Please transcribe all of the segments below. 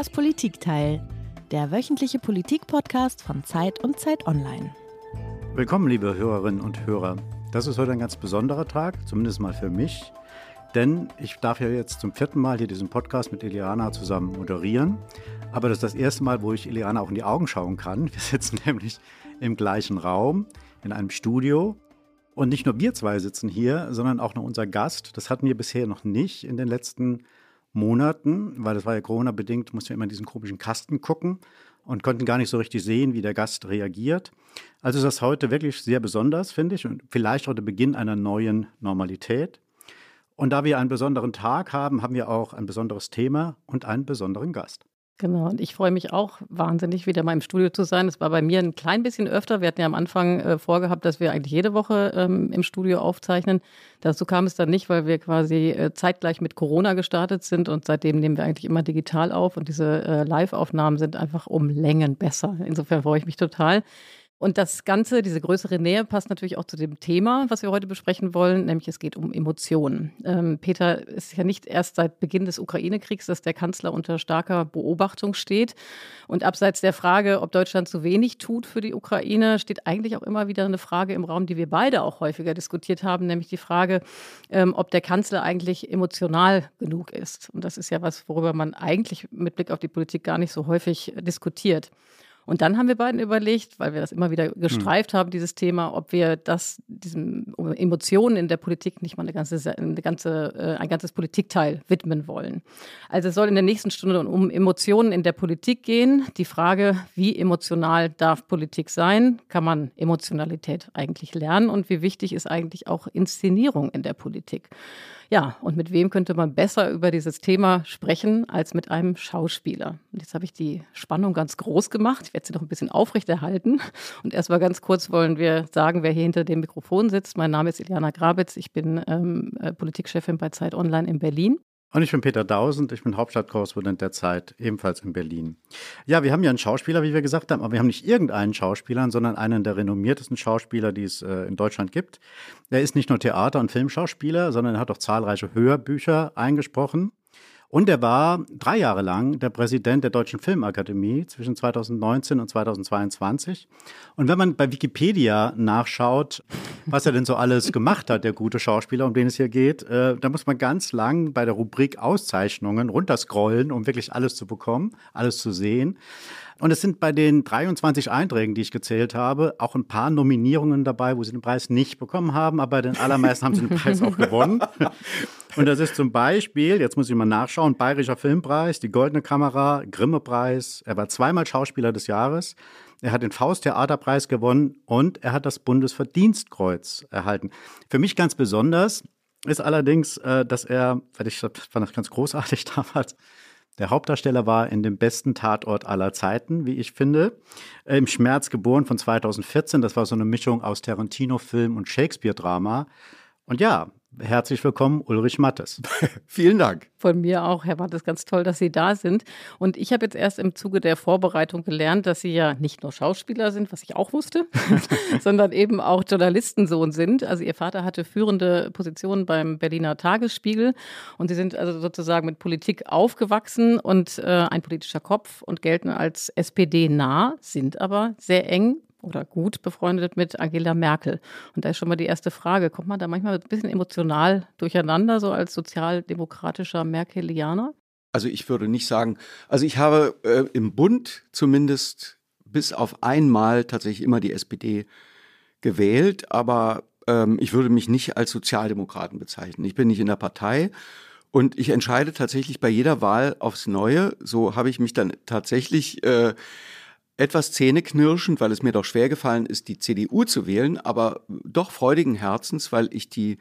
Das Politikteil, der wöchentliche Politik-Podcast von Zeit und Zeit Online. Willkommen, liebe Hörerinnen und Hörer. Das ist heute ein ganz besonderer Tag, zumindest mal für mich, denn ich darf ja jetzt zum vierten Mal hier diesen Podcast mit Eliana zusammen moderieren. Aber das ist das erste Mal, wo ich Eliana auch in die Augen schauen kann. Wir sitzen nämlich im gleichen Raum, in einem Studio. Und nicht nur wir zwei sitzen hier, sondern auch noch unser Gast. Das hatten wir bisher noch nicht in den letzten Monaten, weil das war ja Corona-bedingt, mussten wir immer in diesen komischen Kasten gucken und konnten gar nicht so richtig sehen, wie der Gast reagiert. Also ist das heute wirklich sehr besonders, finde ich, und vielleicht auch der Beginn einer neuen Normalität. Und da wir einen besonderen Tag haben, haben wir auch ein besonderes Thema und einen besonderen Gast. Genau, und ich freue mich auch wahnsinnig, wieder mal im Studio zu sein. Es war bei mir ein klein bisschen öfter. Wir hatten ja am Anfang äh, vorgehabt, dass wir eigentlich jede Woche ähm, im Studio aufzeichnen. Dazu kam es dann nicht, weil wir quasi äh, zeitgleich mit Corona gestartet sind und seitdem nehmen wir eigentlich immer digital auf und diese äh, Live-Aufnahmen sind einfach um Längen besser. Insofern freue ich mich total. Und das Ganze, diese größere Nähe, passt natürlich auch zu dem Thema, was wir heute besprechen wollen, nämlich es geht um Emotionen. Ähm, Peter ist ja nicht erst seit Beginn des Ukraine-Kriegs, dass der Kanzler unter starker Beobachtung steht. Und abseits der Frage, ob Deutschland zu wenig tut für die Ukraine, steht eigentlich auch immer wieder eine Frage im Raum, die wir beide auch häufiger diskutiert haben, nämlich die Frage, ähm, ob der Kanzler eigentlich emotional genug ist. Und das ist ja was, worüber man eigentlich mit Blick auf die Politik gar nicht so häufig diskutiert. Und dann haben wir beiden überlegt, weil wir das immer wieder gestreift mhm. haben, dieses Thema, ob wir das, diesen Emotionen in der Politik nicht mal eine ganze, eine ganze, äh, ein ganzes Politikteil widmen wollen. Also es soll in der nächsten Stunde um Emotionen in der Politik gehen. Die Frage, wie emotional darf Politik sein? Kann man Emotionalität eigentlich lernen? Und wie wichtig ist eigentlich auch Inszenierung in der Politik? Ja, und mit wem könnte man besser über dieses Thema sprechen als mit einem Schauspieler? Und jetzt habe ich die Spannung ganz groß gemacht. Ich werde sie noch ein bisschen aufrechterhalten. Und erstmal ganz kurz wollen wir sagen, wer hier hinter dem Mikrofon sitzt. Mein Name ist Iliana Grabitz. Ich bin ähm, äh, Politikchefin bei Zeit Online in Berlin. Und ich bin Peter Dausend, ich bin Hauptstadtkorrespondent der Zeit, ebenfalls in Berlin. Ja, wir haben ja einen Schauspieler, wie wir gesagt haben, aber wir haben nicht irgendeinen Schauspieler, sondern einen der renommiertesten Schauspieler, die es äh, in Deutschland gibt. Er ist nicht nur Theater- und Filmschauspieler, sondern er hat auch zahlreiche Hörbücher eingesprochen. Und er war drei Jahre lang der Präsident der Deutschen Filmakademie zwischen 2019 und 2022. Und wenn man bei Wikipedia nachschaut, was er denn so alles gemacht hat, der gute Schauspieler, um den es hier geht, äh, da muss man ganz lang bei der Rubrik Auszeichnungen runterscrollen, um wirklich alles zu bekommen, alles zu sehen. Und es sind bei den 23 Einträgen, die ich gezählt habe, auch ein paar Nominierungen dabei, wo sie den Preis nicht bekommen haben, aber bei den allermeisten haben sie den Preis auch gewonnen. Und das ist zum Beispiel, jetzt muss ich mal nachschauen, Bayerischer Filmpreis, die Goldene Kamera, Grimme-Preis. Er war zweimal Schauspieler des Jahres. Er hat den Faust-Theaterpreis gewonnen und er hat das Bundesverdienstkreuz erhalten. Für mich ganz besonders ist allerdings, äh, dass er, weil ich fand das ganz großartig damals, der Hauptdarsteller war in dem besten Tatort aller Zeiten, wie ich finde. Im Schmerz geboren von 2014. Das war so eine Mischung aus Tarantino-Film und Shakespeare-Drama. Und ja, Herzlich willkommen, Ulrich Mattes. Vielen Dank. Von mir auch, Herr Mattes, ganz toll, dass Sie da sind. Und ich habe jetzt erst im Zuge der Vorbereitung gelernt, dass Sie ja nicht nur Schauspieler sind, was ich auch wusste, sondern eben auch Journalistensohn sind. Also Ihr Vater hatte führende Positionen beim Berliner Tagesspiegel und Sie sind also sozusagen mit Politik aufgewachsen und äh, ein politischer Kopf und gelten als SPD-nah, sind aber sehr eng oder gut befreundet mit Angela Merkel. Und da ist schon mal die erste Frage, kommt man da manchmal ein bisschen emotional durcheinander, so als sozialdemokratischer Merkelianer? Also ich würde nicht sagen, also ich habe äh, im Bund zumindest bis auf einmal tatsächlich immer die SPD gewählt, aber ähm, ich würde mich nicht als Sozialdemokraten bezeichnen. Ich bin nicht in der Partei und ich entscheide tatsächlich bei jeder Wahl aufs Neue. So habe ich mich dann tatsächlich äh, etwas zähneknirschend, weil es mir doch schwer gefallen ist, die CDU zu wählen, aber doch freudigen Herzens, weil ich die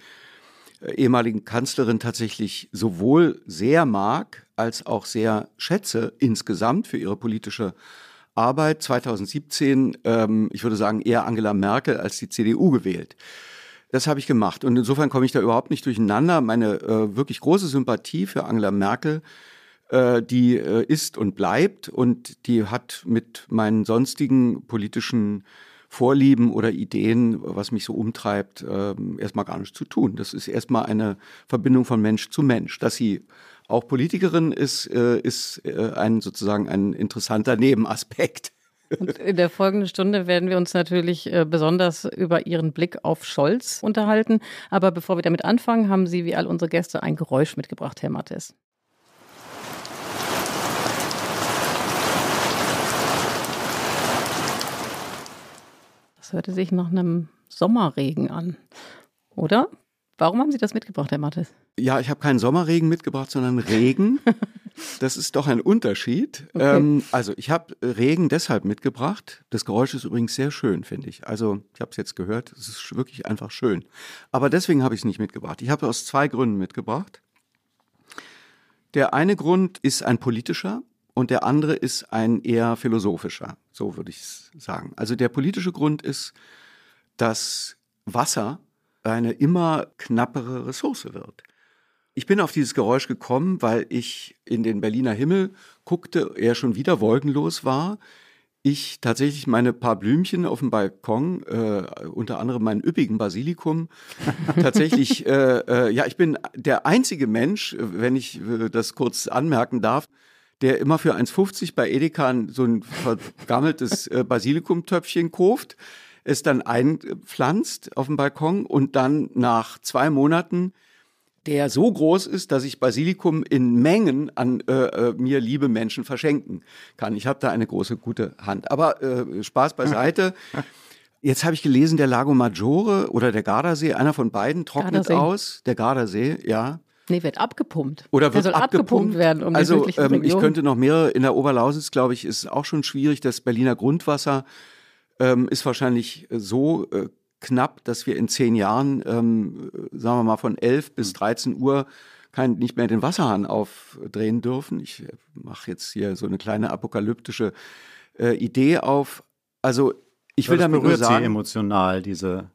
äh, ehemaligen Kanzlerin tatsächlich sowohl sehr mag als auch sehr schätze insgesamt für ihre politische Arbeit. 2017, ähm, ich würde sagen, eher Angela Merkel als die CDU gewählt. Das habe ich gemacht. Und insofern komme ich da überhaupt nicht durcheinander. Meine äh, wirklich große Sympathie für Angela Merkel äh, die äh, ist und bleibt und die hat mit meinen sonstigen politischen Vorlieben oder Ideen, was mich so umtreibt, äh, erstmal gar nichts zu tun. Das ist erstmal eine Verbindung von Mensch zu Mensch. Dass sie auch Politikerin ist, äh, ist äh, ein sozusagen ein interessanter Nebenaspekt. Und in der folgenden Stunde werden wir uns natürlich äh, besonders über Ihren Blick auf Scholz unterhalten. Aber bevor wir damit anfangen, haben Sie wie all unsere Gäste ein Geräusch mitgebracht, Herr Mattes. Das hörte sich nach einem Sommerregen an, oder? Warum haben Sie das mitgebracht, Herr Mattes? Ja, ich habe keinen Sommerregen mitgebracht, sondern Regen. Das ist doch ein Unterschied. Okay. Ähm, also ich habe Regen deshalb mitgebracht. Das Geräusch ist übrigens sehr schön, finde ich. Also ich habe es jetzt gehört. Es ist wirklich einfach schön. Aber deswegen habe ich es nicht mitgebracht. Ich habe es aus zwei Gründen mitgebracht. Der eine Grund ist ein politischer und der andere ist ein eher philosophischer. So würde ich es sagen. Also der politische Grund ist, dass Wasser eine immer knappere Ressource wird. Ich bin auf dieses Geräusch gekommen, weil ich in den Berliner Himmel guckte, er schon wieder wolkenlos war. Ich tatsächlich meine paar Blümchen auf dem Balkon, äh, unter anderem meinen üppigen Basilikum, tatsächlich, äh, äh, ja, ich bin der einzige Mensch, wenn ich äh, das kurz anmerken darf, der immer für 1,50 bei Edeka so ein vergammeltes äh, Basilikumtöpfchen kauft, es dann einpflanzt auf dem Balkon und dann nach zwei Monaten der so groß ist, dass ich Basilikum in Mengen an äh, äh, mir liebe Menschen verschenken kann. Ich habe da eine große gute Hand. Aber äh, Spaß beiseite. Jetzt habe ich gelesen, der Lago Maggiore oder der Gardasee, einer von beiden trocknet Gardasee. aus. Der Gardasee, ja. Nee, wird abgepumpt. Oder wird der soll abgepumpt, abgepumpt werden. Um also ähm, ich könnte noch mehrere, in der Oberlausitz, glaube ich, ist auch schon schwierig. Das Berliner Grundwasser ähm, ist wahrscheinlich so äh, knapp, dass wir in zehn Jahren, ähm, sagen wir mal, von 11 bis 13 hm. Uhr kein, nicht mehr den Wasserhahn aufdrehen dürfen. Ich äh, mache jetzt hier so eine kleine apokalyptische äh, Idee auf. Also ich will das damit berührt nur sagen, Sie emotional diese,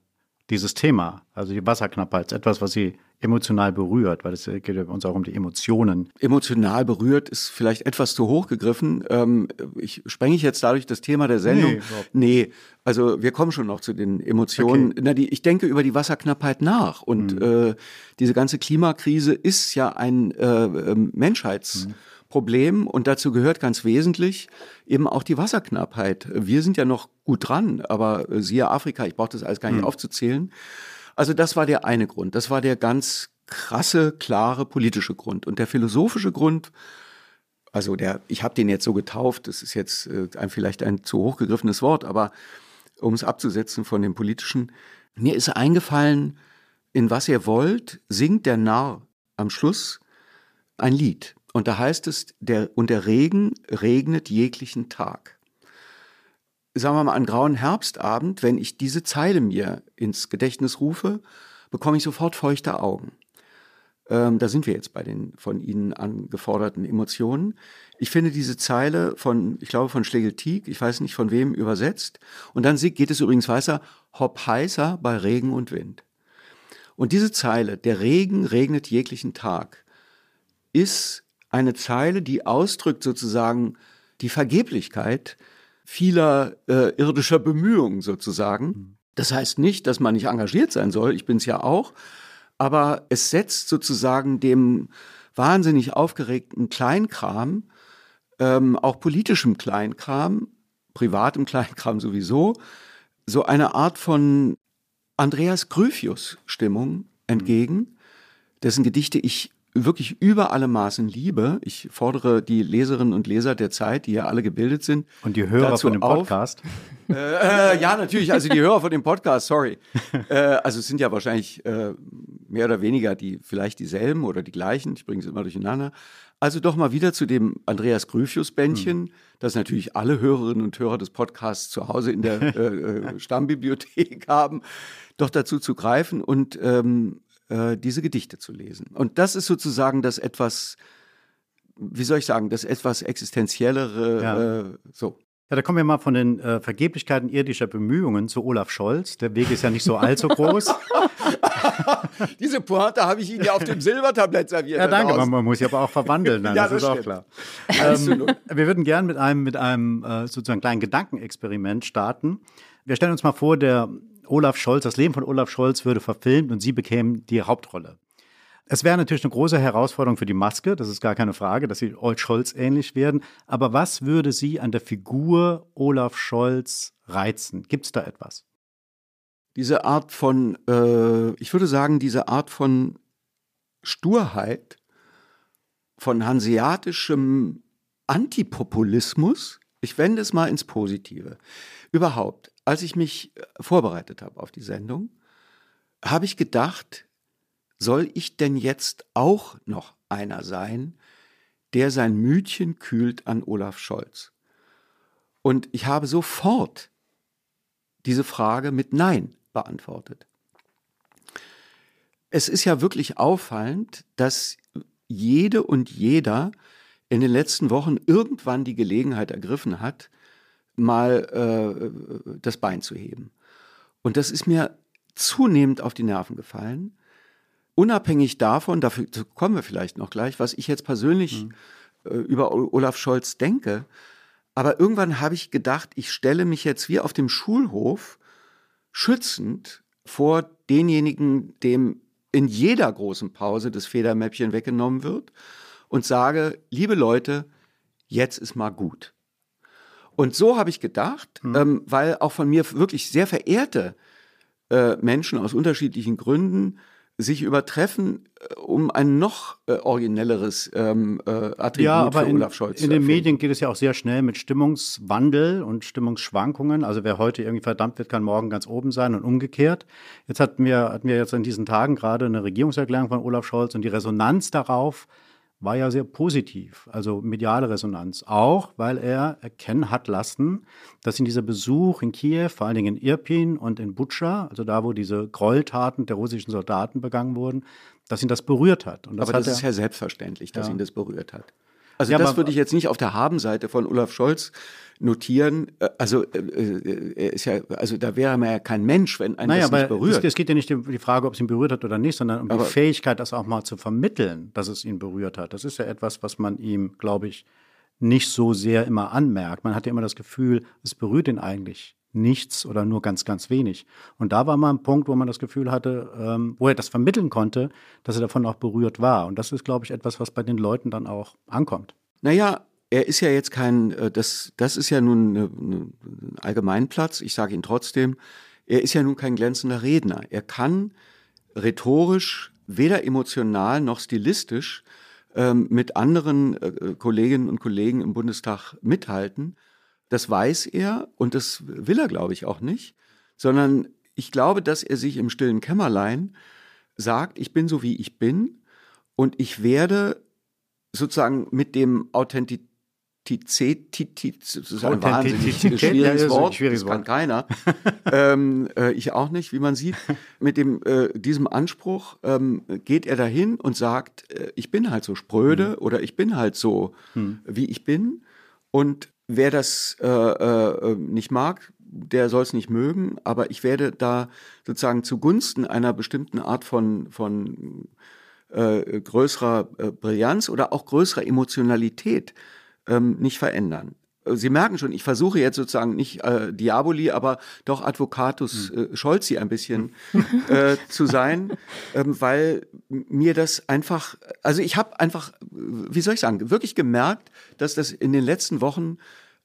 dieses Thema, also die Wasserknappheit, etwas, was Sie emotional berührt, weil es geht uns auch um die Emotionen. Emotional berührt ist vielleicht etwas zu hoch gegriffen. Ähm, ich sprenge ich jetzt dadurch das Thema der Sendung? Nee, nee, also wir kommen schon noch zu den Emotionen. Okay. Na, die, ich denke über die Wasserknappheit nach und mhm. äh, diese ganze Klimakrise ist ja ein äh, ähm, Menschheits mhm. Problem und dazu gehört ganz wesentlich eben auch die Wasserknappheit. Wir sind ja noch gut dran, aber äh, siehe Afrika, ich brauche das alles gar nicht mhm. aufzuzählen. Also das war der eine Grund. Das war der ganz krasse, klare politische Grund. Und der philosophische Grund, also der, ich habe den jetzt so getauft, das ist jetzt äh, ein, vielleicht ein zu hochgegriffenes Wort, aber um es abzusetzen von dem politischen, mir ist eingefallen, in was ihr wollt, singt der Narr am Schluss ein Lied. Und da heißt es, der, und der Regen regnet jeglichen Tag sagen wir mal, an grauen Herbstabend, wenn ich diese Zeile mir ins Gedächtnis rufe, bekomme ich sofort feuchte Augen. Ähm, da sind wir jetzt bei den von Ihnen angeforderten Emotionen. Ich finde diese Zeile von, ich glaube, von Schlegel-Tieg, ich weiß nicht von wem übersetzt. Und dann geht es übrigens weiter, hopp heißer bei Regen und Wind. Und diese Zeile, der Regen regnet jeglichen Tag, ist eine Zeile, die ausdrückt sozusagen die Vergeblichkeit vieler äh, irdischer Bemühungen sozusagen. Mhm. Das heißt nicht, dass man nicht engagiert sein soll, ich bin es ja auch, aber es setzt sozusagen dem wahnsinnig aufgeregten Kleinkram, ähm, auch politischem Kleinkram, privatem Kleinkram sowieso, so eine Art von Andreas Gryphius-Stimmung entgegen, dessen Gedichte ich wirklich über alle Maßen liebe. Ich fordere die Leserinnen und Leser der Zeit, die ja alle gebildet sind. Und die Hörer von dem Podcast? Äh, äh, ja, natürlich, also die Hörer von dem Podcast, sorry. Äh, also es sind ja wahrscheinlich äh, mehr oder weniger die vielleicht dieselben oder die gleichen, ich bringe es immer durcheinander. Also doch mal wieder zu dem Andreas Grüfius-Bändchen, hm. das natürlich alle Hörerinnen und Hörer des Podcasts zu Hause in der äh, äh, Stammbibliothek haben, doch dazu zu greifen und ähm, äh, diese Gedichte zu lesen. Und das ist sozusagen das etwas, wie soll ich sagen, das etwas existenziellere, ja. äh, so. Ja, da kommen wir mal von den äh, Vergeblichkeiten irdischer Bemühungen zu Olaf Scholz. Der Weg ist ja nicht so allzu groß. Diese Pointe habe ich Ihnen ja auf dem Silbertablett serviert. Ja, danke. Man, man, muss ja aber auch verwandeln. Dann, ja, das, das ist stimmt. auch klar. Ähm, wir würden gerne mit einem, mit einem äh, sozusagen kleinen Gedankenexperiment starten. Wir stellen uns mal vor, der Olaf Scholz, das Leben von Olaf Scholz würde verfilmt und Sie bekämen die Hauptrolle. Es wäre natürlich eine große Herausforderung für die Maske, das ist gar keine Frage, dass sie Olaf Scholz ähnlich werden. Aber was würde Sie an der Figur Olaf Scholz reizen? Gibt es da etwas? Diese Art von, äh, ich würde sagen, diese Art von Sturheit, von hanseatischem Antipopulismus, ich wende es mal ins Positive. Überhaupt, als ich mich äh, vorbereitet habe auf die Sendung, habe ich gedacht, soll ich denn jetzt auch noch einer sein, der sein Mütchen kühlt an Olaf Scholz? Und ich habe sofort diese Frage mit Nein beantwortet. Es ist ja wirklich auffallend, dass jede und jeder in den letzten Wochen irgendwann die Gelegenheit ergriffen hat, mal äh, das Bein zu heben. Und das ist mir zunehmend auf die Nerven gefallen. Unabhängig davon, dafür kommen wir vielleicht noch gleich, was ich jetzt persönlich mhm. äh, über Olaf Scholz denke. Aber irgendwann habe ich gedacht, ich stelle mich jetzt wie auf dem Schulhof schützend vor denjenigen, dem in jeder großen Pause das Federmäppchen weggenommen wird und sage, liebe Leute, jetzt ist mal gut. Und so habe ich gedacht, mhm. ähm, weil auch von mir wirklich sehr verehrte äh, Menschen aus unterschiedlichen Gründen sich übertreffen, äh, um ein noch äh, originelleres ähm, äh, Attribut ja, aber für in, Olaf Scholz in den Medien geht es ja auch sehr schnell mit Stimmungswandel und Stimmungsschwankungen. Also wer heute irgendwie verdammt wird, kann morgen ganz oben sein und umgekehrt. Jetzt hatten wir, hatten wir jetzt in diesen Tagen gerade eine Regierungserklärung von Olaf Scholz und die Resonanz darauf war ja sehr positiv, also mediale Resonanz. Auch, weil er erkennen hat lassen, dass ihn dieser Besuch in Kiew, vor allen Dingen in Irpin und in Butscha, also da, wo diese Gräueltaten der russischen Soldaten begangen wurden, dass ihn das berührt hat. das Aber das hat ist ja selbstverständlich, dass ja. ihn das berührt hat. Also ja, das würde ich jetzt nicht auf der Habenseite von Olaf Scholz notieren. Äh, also äh, äh, er ist ja, also da wäre man ja kein Mensch, wenn einen naja, das nicht berührt. Es geht ja nicht um die Frage, ob es ihn berührt hat oder nicht, sondern um aber die Fähigkeit, das auch mal zu vermitteln, dass es ihn berührt hat. Das ist ja etwas, was man ihm, glaube ich, nicht so sehr immer anmerkt. Man hat ja immer das Gefühl, es berührt ihn eigentlich nichts oder nur ganz, ganz wenig. Und da war mal ein Punkt, wo man das Gefühl hatte, ähm, wo er das vermitteln konnte, dass er davon auch berührt war. Und das ist, glaube ich, etwas, was bei den Leuten dann auch ankommt. Naja, er ist ja jetzt kein, äh, das, das ist ja nun ein Allgemeinplatz, ich sage ihn trotzdem, er ist ja nun kein glänzender Redner. Er kann rhetorisch weder emotional noch stilistisch ähm, mit anderen äh, Kolleginnen und Kollegen im Bundestag mithalten. Das weiß er und das will er, glaube ich, auch nicht, sondern ich glaube, dass er sich im stillen Kämmerlein sagt, ich bin so, wie ich bin und ich werde sozusagen mit dem Authentizität das ist ein wahnsinnig schwieriges Wort, das kann keiner. ähm, äh, ich auch nicht, wie man sieht. Mit dem, äh, diesem Anspruch ähm, geht er dahin und sagt, äh, ich bin halt so spröde hm. oder ich bin halt so, hm. wie ich bin. Und Wer das nicht mag, der soll es nicht mögen, aber ich werde da sozusagen zugunsten einer bestimmten Art von, von größerer Brillanz oder auch größerer Emotionalität ähm, nicht verändern. Sie merken schon, ich versuche jetzt sozusagen nicht äh, Diaboli, aber doch Advocatus hm. äh, Scholzi ein bisschen äh, zu sein, ähm, weil mir das einfach, also ich habe einfach, wie soll ich sagen, wirklich gemerkt, dass das in den letzten Wochen,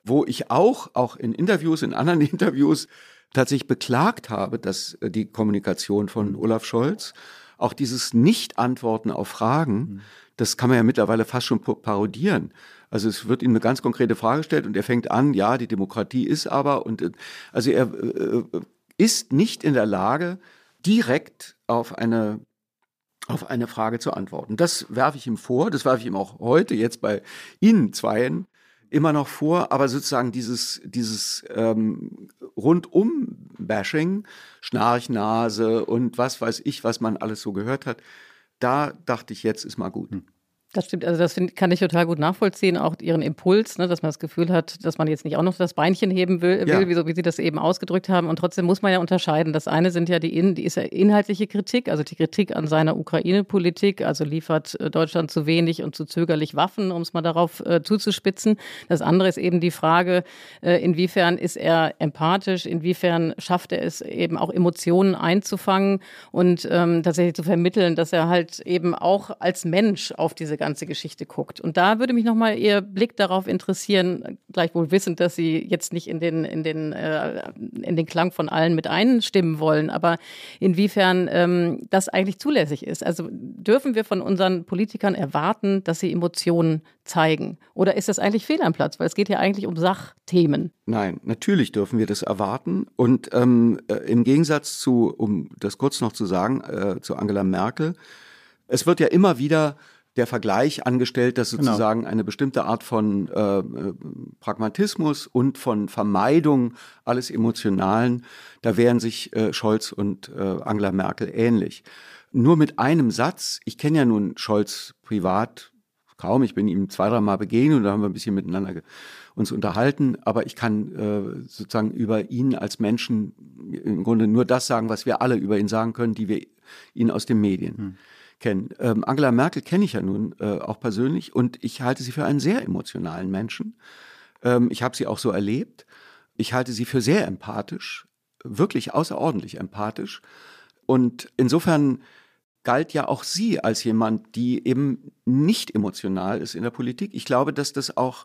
wo ich auch, auch in Interviews, in anderen Interviews tatsächlich beklagt habe, dass äh, die Kommunikation von Olaf Scholz, auch dieses Nicht-Antworten auf Fragen, hm. das kann man ja mittlerweile fast schon parodieren. Also es wird ihm eine ganz konkrete Frage gestellt und er fängt an, ja, die Demokratie ist aber und äh, also er äh, ist nicht in der Lage, direkt auf eine auf eine Frage zu antworten. Das werfe ich ihm vor, das werfe ich ihm auch heute jetzt bei Ihnen zweien immer noch vor, aber sozusagen dieses, dieses ähm, Rundum-Bashing, Schnarchnase und was weiß ich, was man alles so gehört hat, da dachte ich, jetzt ist mal gut. Hm. Das stimmt, also das find, kann ich total gut nachvollziehen, auch ihren Impuls, ne, dass man das Gefühl hat, dass man jetzt nicht auch noch das Beinchen heben will, ja. will wie, so, wie Sie das eben ausgedrückt haben. Und trotzdem muss man ja unterscheiden. Das eine sind ja die, in, die ist ja inhaltliche Kritik, also die Kritik an seiner Ukraine-Politik, also liefert äh, Deutschland zu wenig und zu zögerlich Waffen, um es mal darauf äh, zuzuspitzen. Das andere ist eben die Frage, äh, inwiefern ist er empathisch, inwiefern schafft er es eben auch Emotionen einzufangen und ähm, tatsächlich zu vermitteln, dass er halt eben auch als Mensch auf diese ganze Geschichte guckt. Und da würde mich nochmal Ihr Blick darauf interessieren, gleichwohl wissend, dass Sie jetzt nicht in den, in den, äh, in den Klang von allen mit einstimmen wollen, aber inwiefern ähm, das eigentlich zulässig ist. Also dürfen wir von unseren Politikern erwarten, dass sie Emotionen zeigen? Oder ist das eigentlich fehl am Platz? Weil es geht ja eigentlich um Sachthemen. Nein, natürlich dürfen wir das erwarten. Und ähm, äh, im Gegensatz zu, um das kurz noch zu sagen, äh, zu Angela Merkel, es wird ja immer wieder der Vergleich angestellt, dass genau. sozusagen genau. eine bestimmte Art von äh, Pragmatismus und von Vermeidung alles Emotionalen, da wären sich äh, Scholz und äh, Angela Merkel ähnlich. Nur mit einem Satz, ich kenne ja nun Scholz privat kaum, ich bin ihm zwei, drei Mal begegnet und da haben wir ein bisschen miteinander uns unterhalten, aber ich kann äh, sozusagen über ihn als Menschen im Grunde nur das sagen, was wir alle über ihn sagen können, die wir ihn aus den Medien hm kennen. Ähm, Angela Merkel kenne ich ja nun äh, auch persönlich und ich halte sie für einen sehr emotionalen Menschen. Ähm, ich habe sie auch so erlebt. Ich halte sie für sehr empathisch, wirklich außerordentlich empathisch. Und insofern galt ja auch sie als jemand, die eben nicht emotional ist in der Politik. Ich glaube, dass das auch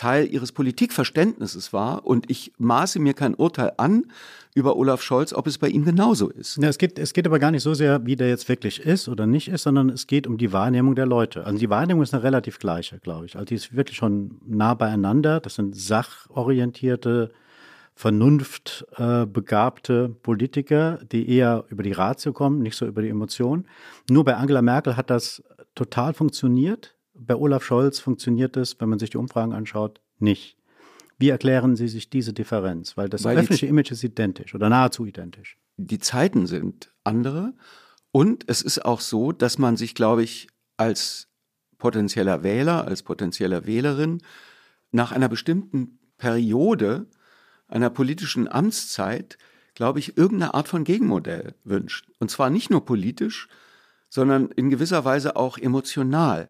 Teil ihres Politikverständnisses war und ich maße mir kein Urteil an über Olaf Scholz, ob es bei ihm genauso ist. Ja, es, geht, es geht aber gar nicht so sehr, wie der jetzt wirklich ist oder nicht ist, sondern es geht um die Wahrnehmung der Leute. Also die Wahrnehmung ist eine relativ gleiche, glaube ich. Also die ist wirklich schon nah beieinander. Das sind sachorientierte, vernunftbegabte äh, Politiker, die eher über die Ratio kommen, nicht so über die Emotionen. Nur bei Angela Merkel hat das total funktioniert bei Olaf Scholz funktioniert es, wenn man sich die Umfragen anschaut, nicht. Wie erklären Sie sich diese Differenz? Weil das Weil öffentliche Image ist identisch oder nahezu identisch. Die Zeiten sind andere und es ist auch so, dass man sich, glaube ich, als potenzieller Wähler, als potenzieller Wählerin nach einer bestimmten Periode einer politischen Amtszeit, glaube ich, irgendeine Art von Gegenmodell wünscht. Und zwar nicht nur politisch, sondern in gewisser Weise auch emotional.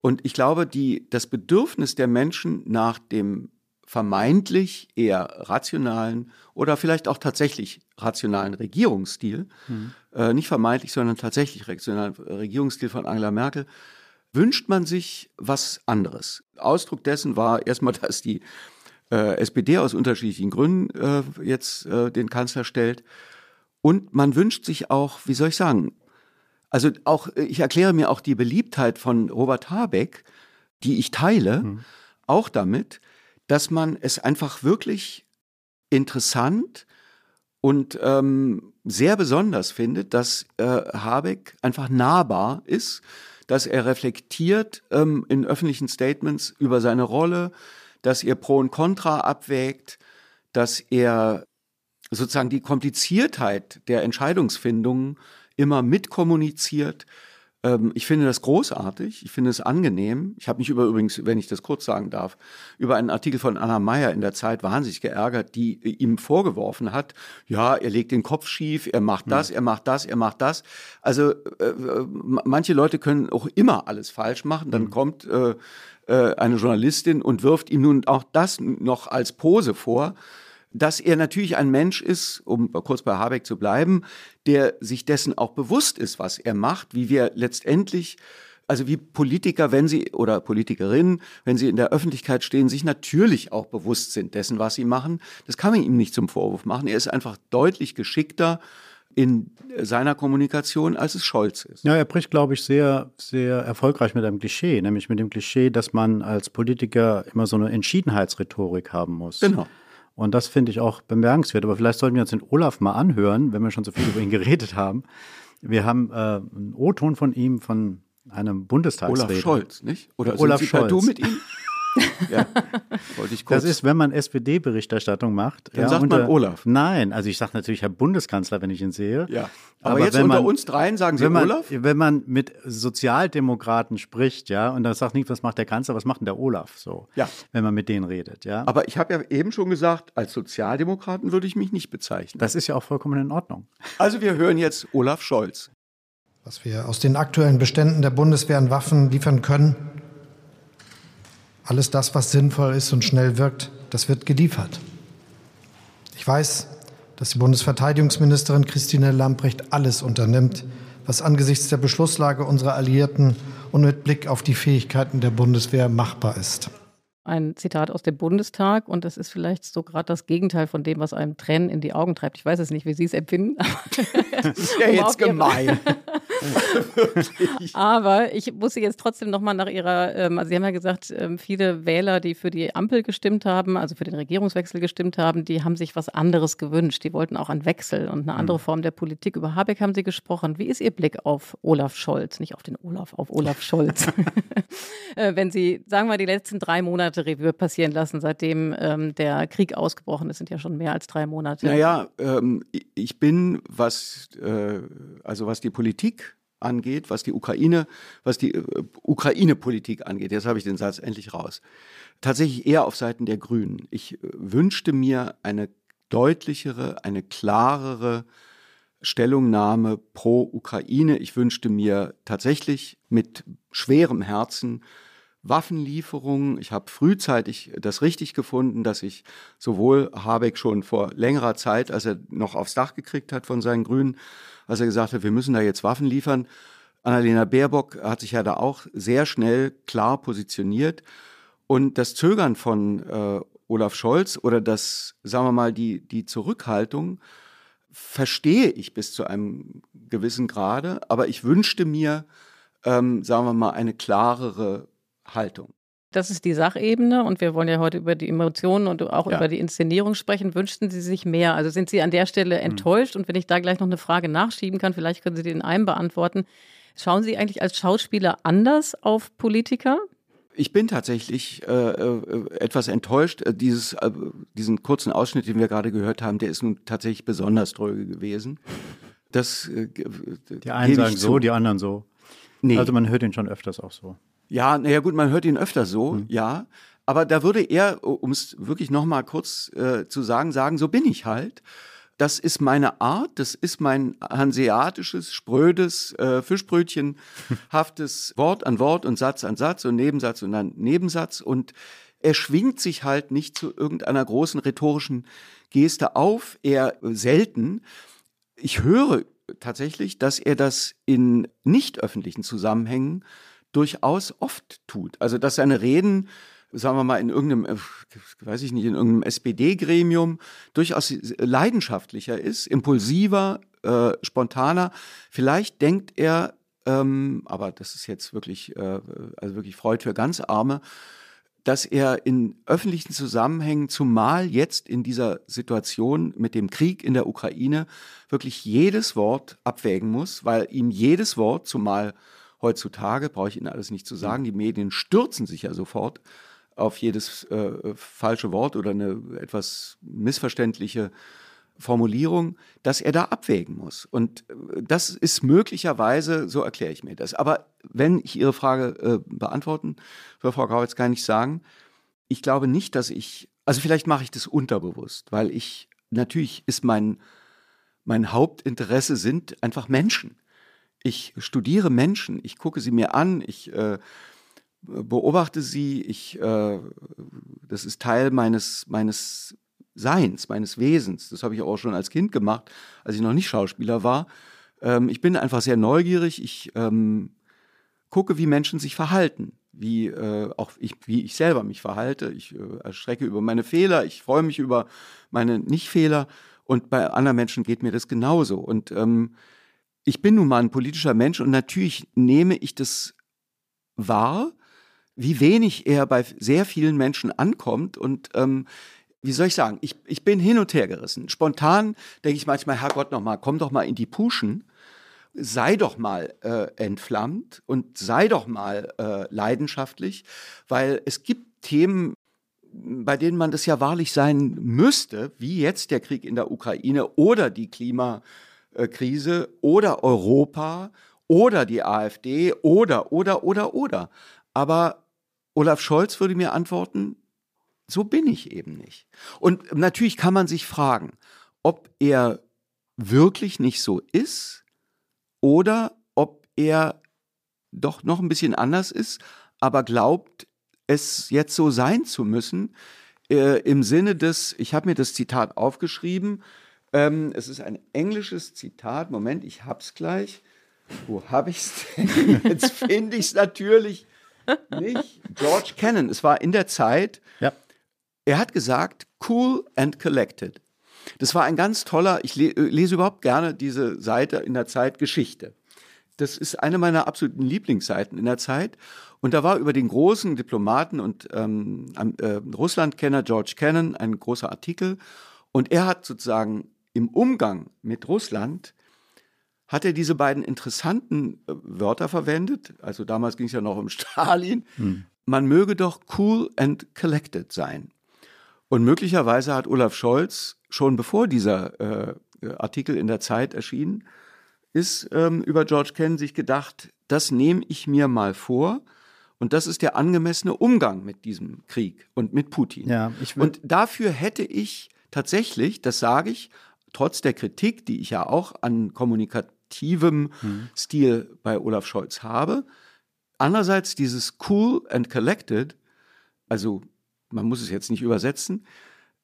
Und ich glaube, die, das Bedürfnis der Menschen nach dem vermeintlich eher rationalen oder vielleicht auch tatsächlich rationalen Regierungsstil, mhm. äh, nicht vermeintlich, sondern tatsächlich rationalen Regierungsstil von Angela Merkel, wünscht man sich was anderes. Ausdruck dessen war erstmal, dass die äh, SPD aus unterschiedlichen Gründen äh, jetzt äh, den Kanzler stellt. Und man wünscht sich auch, wie soll ich sagen, also auch, äh, ich erkläre mir auch die Beliebtheit von Robert Habeck, die ich teile, mhm. auch damit, dass man es einfach wirklich interessant und ähm, sehr besonders findet, dass äh, Habeck einfach nahbar ist, dass er reflektiert ähm, in öffentlichen Statements über seine Rolle, dass er Pro und Contra abwägt, dass er sozusagen die Kompliziertheit der Entscheidungsfindung immer mitkommuniziert. Ähm, ich finde das großartig, ich finde es angenehm. Ich habe mich über übrigens, wenn ich das kurz sagen darf, über einen Artikel von Anna Meyer in der Zeit wahnsinnig geärgert, die ihm vorgeworfen hat, ja, er legt den Kopf schief, er macht das, ja. er macht das, er macht das. Also äh, äh manche Leute können auch immer alles falsch machen. Dann mhm. kommt äh, äh, eine Journalistin und wirft ihm nun auch das noch als Pose vor dass er natürlich ein Mensch ist, um kurz bei Habeck zu bleiben, der sich dessen auch bewusst ist, was er macht, wie wir letztendlich also wie Politiker, wenn sie oder Politikerinnen, wenn sie in der Öffentlichkeit stehen, sich natürlich auch bewusst sind dessen, was sie machen. Das kann man ihm nicht zum Vorwurf machen. Er ist einfach deutlich geschickter in seiner Kommunikation, als es Scholz ist. Ja, er bricht, glaube ich, sehr, sehr erfolgreich mit einem Klischee, nämlich mit dem Klischee, dass man als Politiker immer so eine Entschiedenheitsrhetorik haben muss. Genau. Und das finde ich auch bemerkenswert. Aber vielleicht sollten wir uns den Olaf mal anhören, wenn wir schon so viel über ihn geredet haben. Wir haben äh, einen O-Ton von ihm von einem Bundestagsredner. Olaf Scholz, nicht? Oder Olaf sind Sie Scholz. du mit ihm? Ja, wollte ich kurz. Das ist, wenn man SPD-Berichterstattung macht. Dann sagt man Olaf. Nein, also ich sage natürlich Herr Bundeskanzler, wenn ich ihn sehe. ja. Aber, Aber jetzt wenn unter man- uns dreien sagen Sie Wenn man, Olaf? wenn man mit Sozialdemokraten spricht, ja, und dann sagt nicht, was macht der Kanzler, was macht denn der Olaf so, Ja. wenn man mit denen redet, ja. Aber ich habe ja eben schon gesagt, als Sozialdemokraten würde ich mich nicht bezeichnen. das ist ja auch vollkommen in Ordnung. Also wir hören jetzt Olaf Scholz. was wir aus den aktuellen Beständen der Bundeswehr an Waffen liefern können. Alles das, was sinnvoll ist und schnell wirkt, das wird geliefert. Ich weiß, dass die Bundesverteidigungsministerin Christine Lambrecht alles unternimmt, was angesichts der Beschlusslage unserer Alliierten und mit Blick auf die Fähigkeiten der Bundeswehr machbar ist. Ein Zitat aus dem Bundestag und das ist vielleicht so gerade das Gegenteil von dem, was einem Tränen in die Augen treibt. Ich weiß es nicht, wie Sie es empfinden. Das ist ja jetzt gemein. Aber ich muss Sie jetzt trotzdem nochmal nach Ihrer, ähm, also Sie haben ja gesagt, ähm, viele Wähler, die für die Ampel gestimmt haben, also für den Regierungswechsel gestimmt haben, die haben sich was anderes gewünscht. Die wollten auch einen Wechsel und eine andere Form der Politik. Über Habeck haben Sie gesprochen. Wie ist Ihr Blick auf Olaf Scholz? Nicht auf den Olaf, auf Olaf Scholz. Äh, Wenn Sie, sagen wir, die letzten drei Monate Revue passieren lassen, seitdem ähm, der Krieg ausgebrochen ist, sind ja schon mehr als drei Monate. Naja, ähm, ich bin, was, äh, also was die Politik angeht, was die Ukraine, was die äh, Ukraine-Politik angeht, jetzt habe ich den Satz endlich raus, tatsächlich eher auf Seiten der Grünen. Ich äh, wünschte mir eine deutlichere, eine klarere Stellungnahme pro Ukraine. Ich wünschte mir tatsächlich mit schwerem Herzen Waffenlieferungen. Ich habe frühzeitig das richtig gefunden, dass ich sowohl Habeck schon vor längerer Zeit, als er noch aufs Dach gekriegt hat von seinen Grünen, als er gesagt hat, wir müssen da jetzt Waffen liefern. Annalena Baerbock hat sich ja da auch sehr schnell klar positioniert. Und das Zögern von äh, Olaf Scholz oder das, sagen wir mal, die, die Zurückhaltung verstehe ich bis zu einem gewissen Grade, aber ich wünschte mir, ähm, sagen wir mal, eine klarere Haltung. Das ist die Sachebene und wir wollen ja heute über die Emotionen und auch Ja. über die Inszenierung sprechen. Wünschten Sie sich mehr? Also sind Sie an der Stelle enttäuscht? Und wenn ich da gleich noch eine Frage nachschieben kann, vielleicht können Sie die in einem beantworten. Schauen Sie eigentlich als Schauspieler anders auf Politiker? Ich bin tatsächlich äh, äh, etwas enttäuscht. Äh, Dieses, äh, diesen kurzen Ausschnitt, den wir gerade gehört haben, der ist nun tatsächlich besonders dröge gewesen. Das, äh, Die einen sagen so, die anderen so. Nee. Also man hört ihn schon öfters auch so. Ja, naja gut, man hört ihn öfter so, ja. Aber da würde er, um es wirklich nochmal kurz äh, zu sagen, sagen, so bin ich halt. Das ist meine Art, das ist mein hanseatisches, sprödes, äh, Fischbrötchenhaftes Wort an Wort und Satz an Satz und Nebensatz und dann Nebensatz. Und er schwingt sich halt nicht zu irgendeiner großen rhetorischen Geste auf, eher selten. Ich höre tatsächlich, dass er das in nicht öffentlichen Zusammenhängen durchaus oft tut. Also dass seine Reden, sagen wir mal, in irgendeinem, äh, weiß ich nicht, in irgendeinem SPD-Gremium durchaus leidenschaftlicher ist, impulsiver, äh, spontaner. Vielleicht denkt er, ähm, aber das ist jetzt wirklich, äh, also wirklich Freud für ganz Arme, dass er in öffentlichen Zusammenhängen, zumal jetzt in dieser Situation mit dem Krieg in der Ukraine, wirklich jedes Wort abwägen muss, weil ihm jedes Wort, zumal heutzutage, brauche ich Ihnen alles nicht zu sagen, die Medien stürzen sich ja sofort auf jedes äh, falsche Wort oder eine etwas missverständliche Formulierung, dass er da abwägen muss. Und äh, das ist möglicherweise, so erkläre ich mir das. Aber wenn ich Ihre Frage äh, beantworten, soll Frau Grauitz gar nicht sagen, ich glaube nicht, dass ich, also vielleicht mache ich das unterbewusst, weil ich, natürlich ist mein, mein Hauptinteresse sind einfach Menschen. Ich studiere Menschen, ich gucke sie mir an, ich äh, beobachte sie, ich, äh, das ist Teil meines, meines Seins, meines Wesens. Das habe ich auch schon als Kind gemacht, als ich noch nicht Schauspieler war. Ähm, ich bin einfach sehr neugierig. Ich ähm, gucke, wie Menschen sich verhalten, wie äh, auch ich, wie ich selber mich verhalte. Ich äh, erschrecke über meine Fehler, ich freue mich über meine Nichtfehler und bei anderen Menschen geht mir das genauso. Und ähm, ich bin nun mal ein politischer Mensch und natürlich nehme ich das wahr, wie wenig er bei sehr vielen Menschen ankommt und ähm, wie soll ich sagen, ich, ich bin hin und her gerissen. Spontan denke ich manchmal, Herrgott, noch mal, komm doch mal in die Puschen, sei doch mal äh, entflammt und sei doch mal äh, leidenschaftlich, weil es gibt Themen, bei denen man das ja wahrlich sein müsste, wie jetzt der Krieg in der Ukraine oder die Klimakrise oder Europa oder die AfD oder, oder, oder, oder. Aber Olaf Scholz würde mir antworten, so bin ich eben nicht. Und natürlich kann man sich fragen, ob er wirklich nicht so ist oder ob er doch noch ein bisschen anders ist, aber glaubt, es jetzt so sein zu müssen, äh, im Sinne des, ich habe mir das Zitat aufgeschrieben, ähm, es ist ein englisches Zitat, Moment, ich hab's gleich. Wo habe ich es denn? Jetzt finde ich es natürlich nicht. George Kennan, es war in der Zeit, Ja. er hat gesagt, cool and collected. Das war ein ganz toller, ich le lese überhaupt gerne diese Seite in der Zeit Geschichte. Das ist eine meiner absoluten Lieblingsseiten in der Zeit. Und da war über den großen Diplomaten und ähm, äh, Russlandkenner George Kennan ein großer Artikel. Und er hat sozusagen im Umgang mit Russland hat er diese beiden interessanten äh, Wörter verwendet. Also damals ging es ja noch um Stalin. Man möge doch cool and collected sein. Und möglicherweise hat Olaf Scholz schon bevor dieser äh, Artikel in der Zeit erschien, ist ähm, über George Kennan sich gedacht, das nehme ich mir mal vor. Und das ist der angemessene Umgang mit diesem Krieg und mit Putin. Ja, und dafür hätte ich tatsächlich, das sage ich, trotz der Kritik, die ich ja auch an kommunikativem Stil bei Olaf Scholz habe, andererseits dieses cool and collected, also man muss es jetzt nicht übersetzen,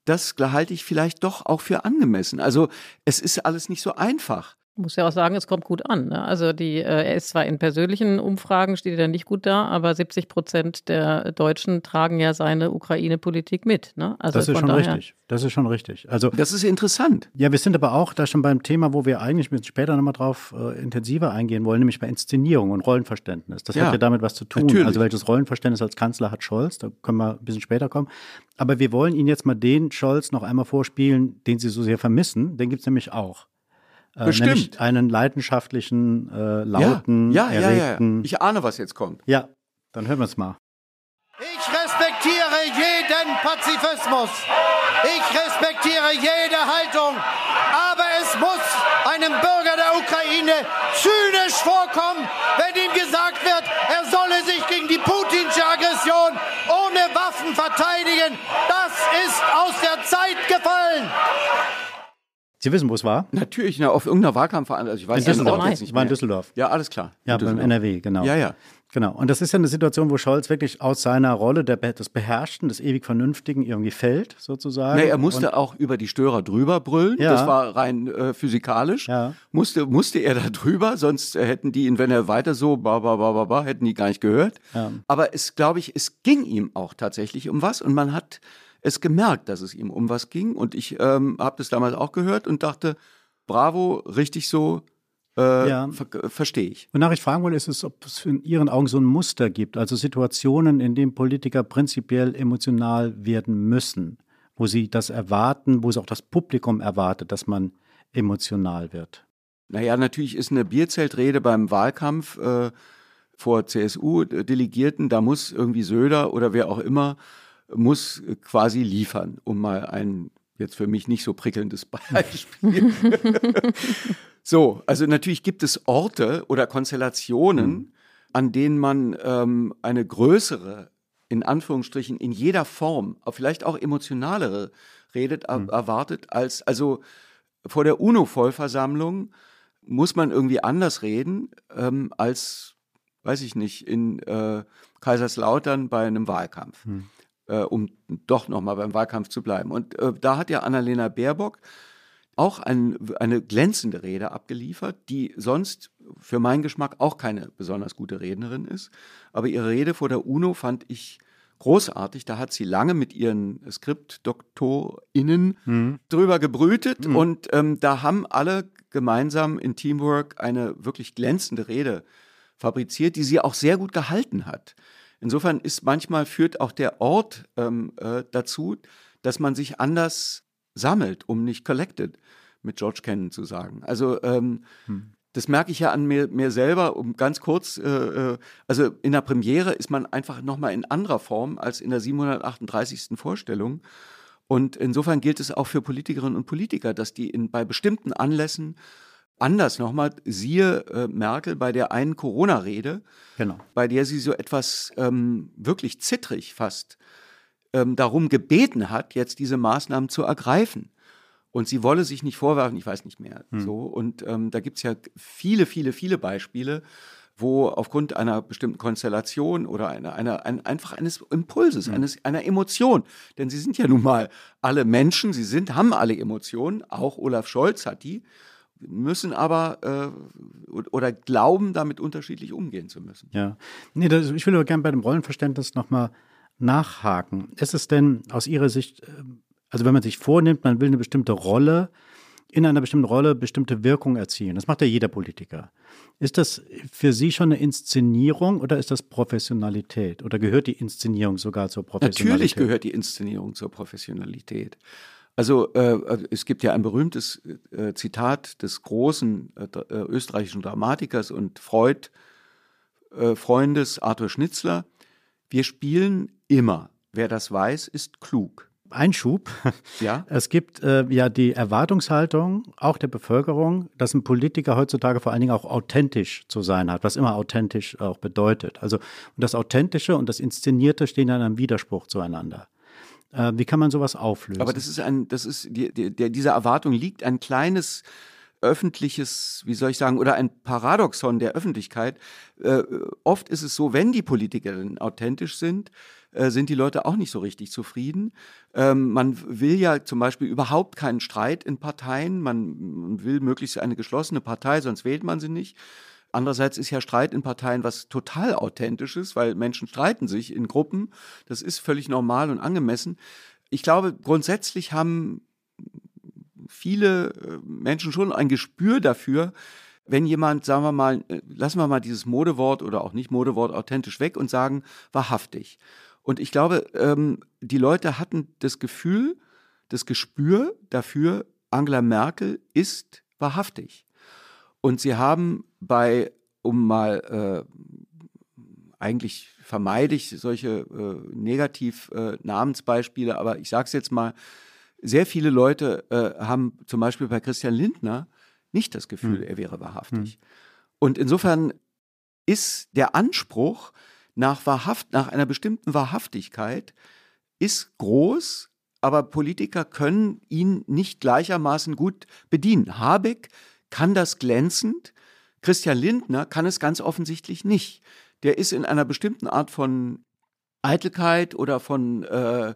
das halte ich vielleicht doch auch für angemessen. Also es ist alles nicht so einfach. Muss ja auch sagen, es kommt gut an. Ne? Also die, äh, er ist zwar in persönlichen Umfragen, steht er nicht gut da, aber 70 Prozent der Deutschen tragen ja seine Ukraine-Politik mit. Ne? Also Das ist schon daher, richtig. Das ist schon richtig. Also Das ist interessant. Ja, wir sind aber auch da schon beim Thema, wo wir eigentlich ein bisschen später nochmal drauf äh, intensiver eingehen wollen, nämlich bei Inszenierung und Rollenverständnis. Das Ja, hat ja damit was zu tun. natürlich. Also welches Rollenverständnis als Kanzler hat Scholz, da können wir ein bisschen später kommen. Aber wir wollen Ihnen jetzt mal den Scholz noch einmal vorspielen, den Sie so sehr vermissen. Den gibt es nämlich auch. Äh, Bestimmt. Nämlich einen leidenschaftlichen, äh, lauten, ja, ja, ja, ja. erregten. Ich ahne, was jetzt kommt. ja, dann hören wir es mal. Ich respektiere jeden Pazifismus. Ich respektiere jede Haltung. Aber es muss einem Bürger der Ukraine zynisch vorkommen, wenn ihm gesagt wird, er solle sich gegen die putinsche Aggression ohne Waffen verteidigen. Das ist aus der Zeit gefallen. Sie wissen, wo es war? Natürlich, na, auf irgendeiner Wahlkampfveranstaltung. Also ich weiß In Düsseldorf. Ort jetzt nicht War in mehr. Düsseldorf. Ja, alles klar. Ja, beim. NRW, genau. Ja, ja. Genau. Und das ist ja eine Situation, wo Scholz wirklich aus seiner Rolle der, des Beherrschten, des ewig Vernünftigen irgendwie fällt, sozusagen. Nee, er musste Und, auch über die Störer drüber brüllen. Ja. Das war rein äh, physikalisch. Ja. Musste, musste er da drüber, sonst hätten die ihn, wenn er weiter so, ba, ba, ba, ba, ba, hätten die gar nicht gehört. Ja. Aber es, glaube ich, es ging ihm auch tatsächlich um was und man hat es gemerkt, dass es ihm um was ging. Und ich ähm, habe das damals auch gehört und dachte, bravo, richtig so, äh, Ja. ver verstehe ich. Wonach ich fragen wollte, ist es, ob es in Ihren Augen so ein Muster gibt, also Situationen, in denen Politiker prinzipiell emotional werden müssen, wo sie das erwarten, wo es auch das Publikum erwartet, dass man emotional wird. Naja, natürlich ist eine Bierzeltrede beim Wahlkampf äh, vor CSU-Delegierten, da muss irgendwie Söder oder wer auch immer, muss quasi liefern, um mal ein jetzt für mich nicht so prickelndes Beispiel. so, also natürlich gibt es Orte oder Konstellationen, an denen man ähm, eine größere, in Anführungsstrichen, in jeder Form, vielleicht auch emotionalere redet, er- erwartet als, also vor der UNO-Vollversammlung muss man irgendwie anders reden ähm, als, weiß ich nicht, in äh, Kaiserslautern bei einem Wahlkampf, äh, um doch nochmal beim Wahlkampf zu bleiben. Und äh, da hat ja Annalena Baerbock auch ein, eine glänzende Rede abgeliefert, die sonst für meinen Geschmack auch keine besonders gute Rednerin ist. Aber ihre Rede vor der UNO fand ich großartig. Da hat sie lange mit ihren SkriptdoktorInnen drüber gebrütet und ähm, da haben alle gemeinsam in Teamwork eine wirklich glänzende Rede fabriziert, die sie auch sehr gut gehalten hat. Insofern ist manchmal führt auch der Ort ähm, äh, dazu, dass man sich anders sammelt, um nicht collected mit George Kennan zu sagen. Also ähm, das merke ich ja an mir, mir selber, um ganz kurz, äh, äh also in der Premiere ist man einfach nochmal in anderer Form als in der 738. Vorstellung. Und insofern gilt es auch für Politikerinnen und Politiker, dass die in, bei bestimmten Anlässen anders nochmal, siehe äh, Merkel bei der einen Corona-Rede, genau. bei der sie so etwas ähm, wirklich zittrig fast ähm, darum gebeten hat, jetzt diese Maßnahmen zu ergreifen. Und sie wolle sich nicht vorwerfen, ich weiß nicht mehr. Hm. So. Und ähm, da gibt es ja viele, viele, viele Beispiele, wo aufgrund einer bestimmten Konstellation oder einer, einer, ein, einfach eines Impulses, mhm. eines, einer Emotion, denn sie sind ja nun mal alle Menschen, sie sind, haben alle Emotionen, auch Olaf Scholz hat die, müssen aber äh, oder glauben, damit unterschiedlich umgehen zu müssen. Ja, nee, das, ich will aber gerne bei dem Rollenverständnis nochmal nachhaken. Ist es denn aus Ihrer Sicht, äh, also wenn man sich vornimmt, man will eine bestimmte Rolle, in einer bestimmten Rolle bestimmte Wirkung erzielen. Das macht ja jeder Politiker. Ist das für Sie schon eine Inszenierung oder ist das Professionalität? Oder gehört die Inszenierung sogar zur Professionalität? Natürlich gehört die Inszenierung zur Professionalität. Also äh, es gibt ja ein berühmtes äh, Zitat des großen äh, äh österreichischen Dramatikers und Freud, äh, Freundes Arthur Schnitzler. Wir spielen immer. Wer das weiß, ist klug. Einschub. Ja. Es gibt äh, ja die Erwartungshaltung auch der Bevölkerung, dass ein Politiker heutzutage vor allen Dingen auch authentisch zu sein hat, was immer authentisch auch bedeutet. Also und das Authentische und das Inszenierte stehen in einem Widerspruch zueinander. Äh, wie kann man sowas auflösen? Aber das ist ein, das ist die, die, der, dieser Erwartung liegt ein kleines öffentliches, wie soll ich sagen, oder ein Paradoxon der Öffentlichkeit. Äh, oft ist es so, wenn die Politiker authentisch sind, äh, sind die Leute auch nicht so richtig zufrieden. Ähm, man will ja zum Beispiel überhaupt keinen Streit in Parteien. Man, man will möglichst eine geschlossene Partei, sonst wählt man sie nicht. Andererseits ist ja Streit in Parteien was total authentisches, weil Menschen streiten sich in Gruppen. Das ist völlig normal und angemessen. Ich glaube, grundsätzlich haben viele äh, Menschen schon ein Gespür dafür, wenn jemand, sagen wir mal, äh, lassen wir mal dieses Modewort oder auch nicht Modewort authentisch weg und sagen wahrhaftig. Und ich glaube, ähm, die Leute hatten das Gefühl, das Gespür dafür, Angela Merkel ist wahrhaftig. Und sie haben bei, um mal, äh, eigentlich vermeide ich solche äh, Negativ-Namensbeispiele, äh, aber ich sage es jetzt mal, sehr viele Leute äh, haben zum Beispiel bei Christian Lindner nicht das Gefühl, hm. er wäre wahrhaftig. Hm. Und insofern ist der Anspruch, nach, wahrhaft, nach einer bestimmten Wahrhaftigkeit ist groß, aber Politiker können ihn nicht gleichermaßen gut bedienen. Habeck kann das glänzend, Christian Lindner kann es ganz offensichtlich nicht. Der ist in einer bestimmten Art von Eitelkeit oder von, äh,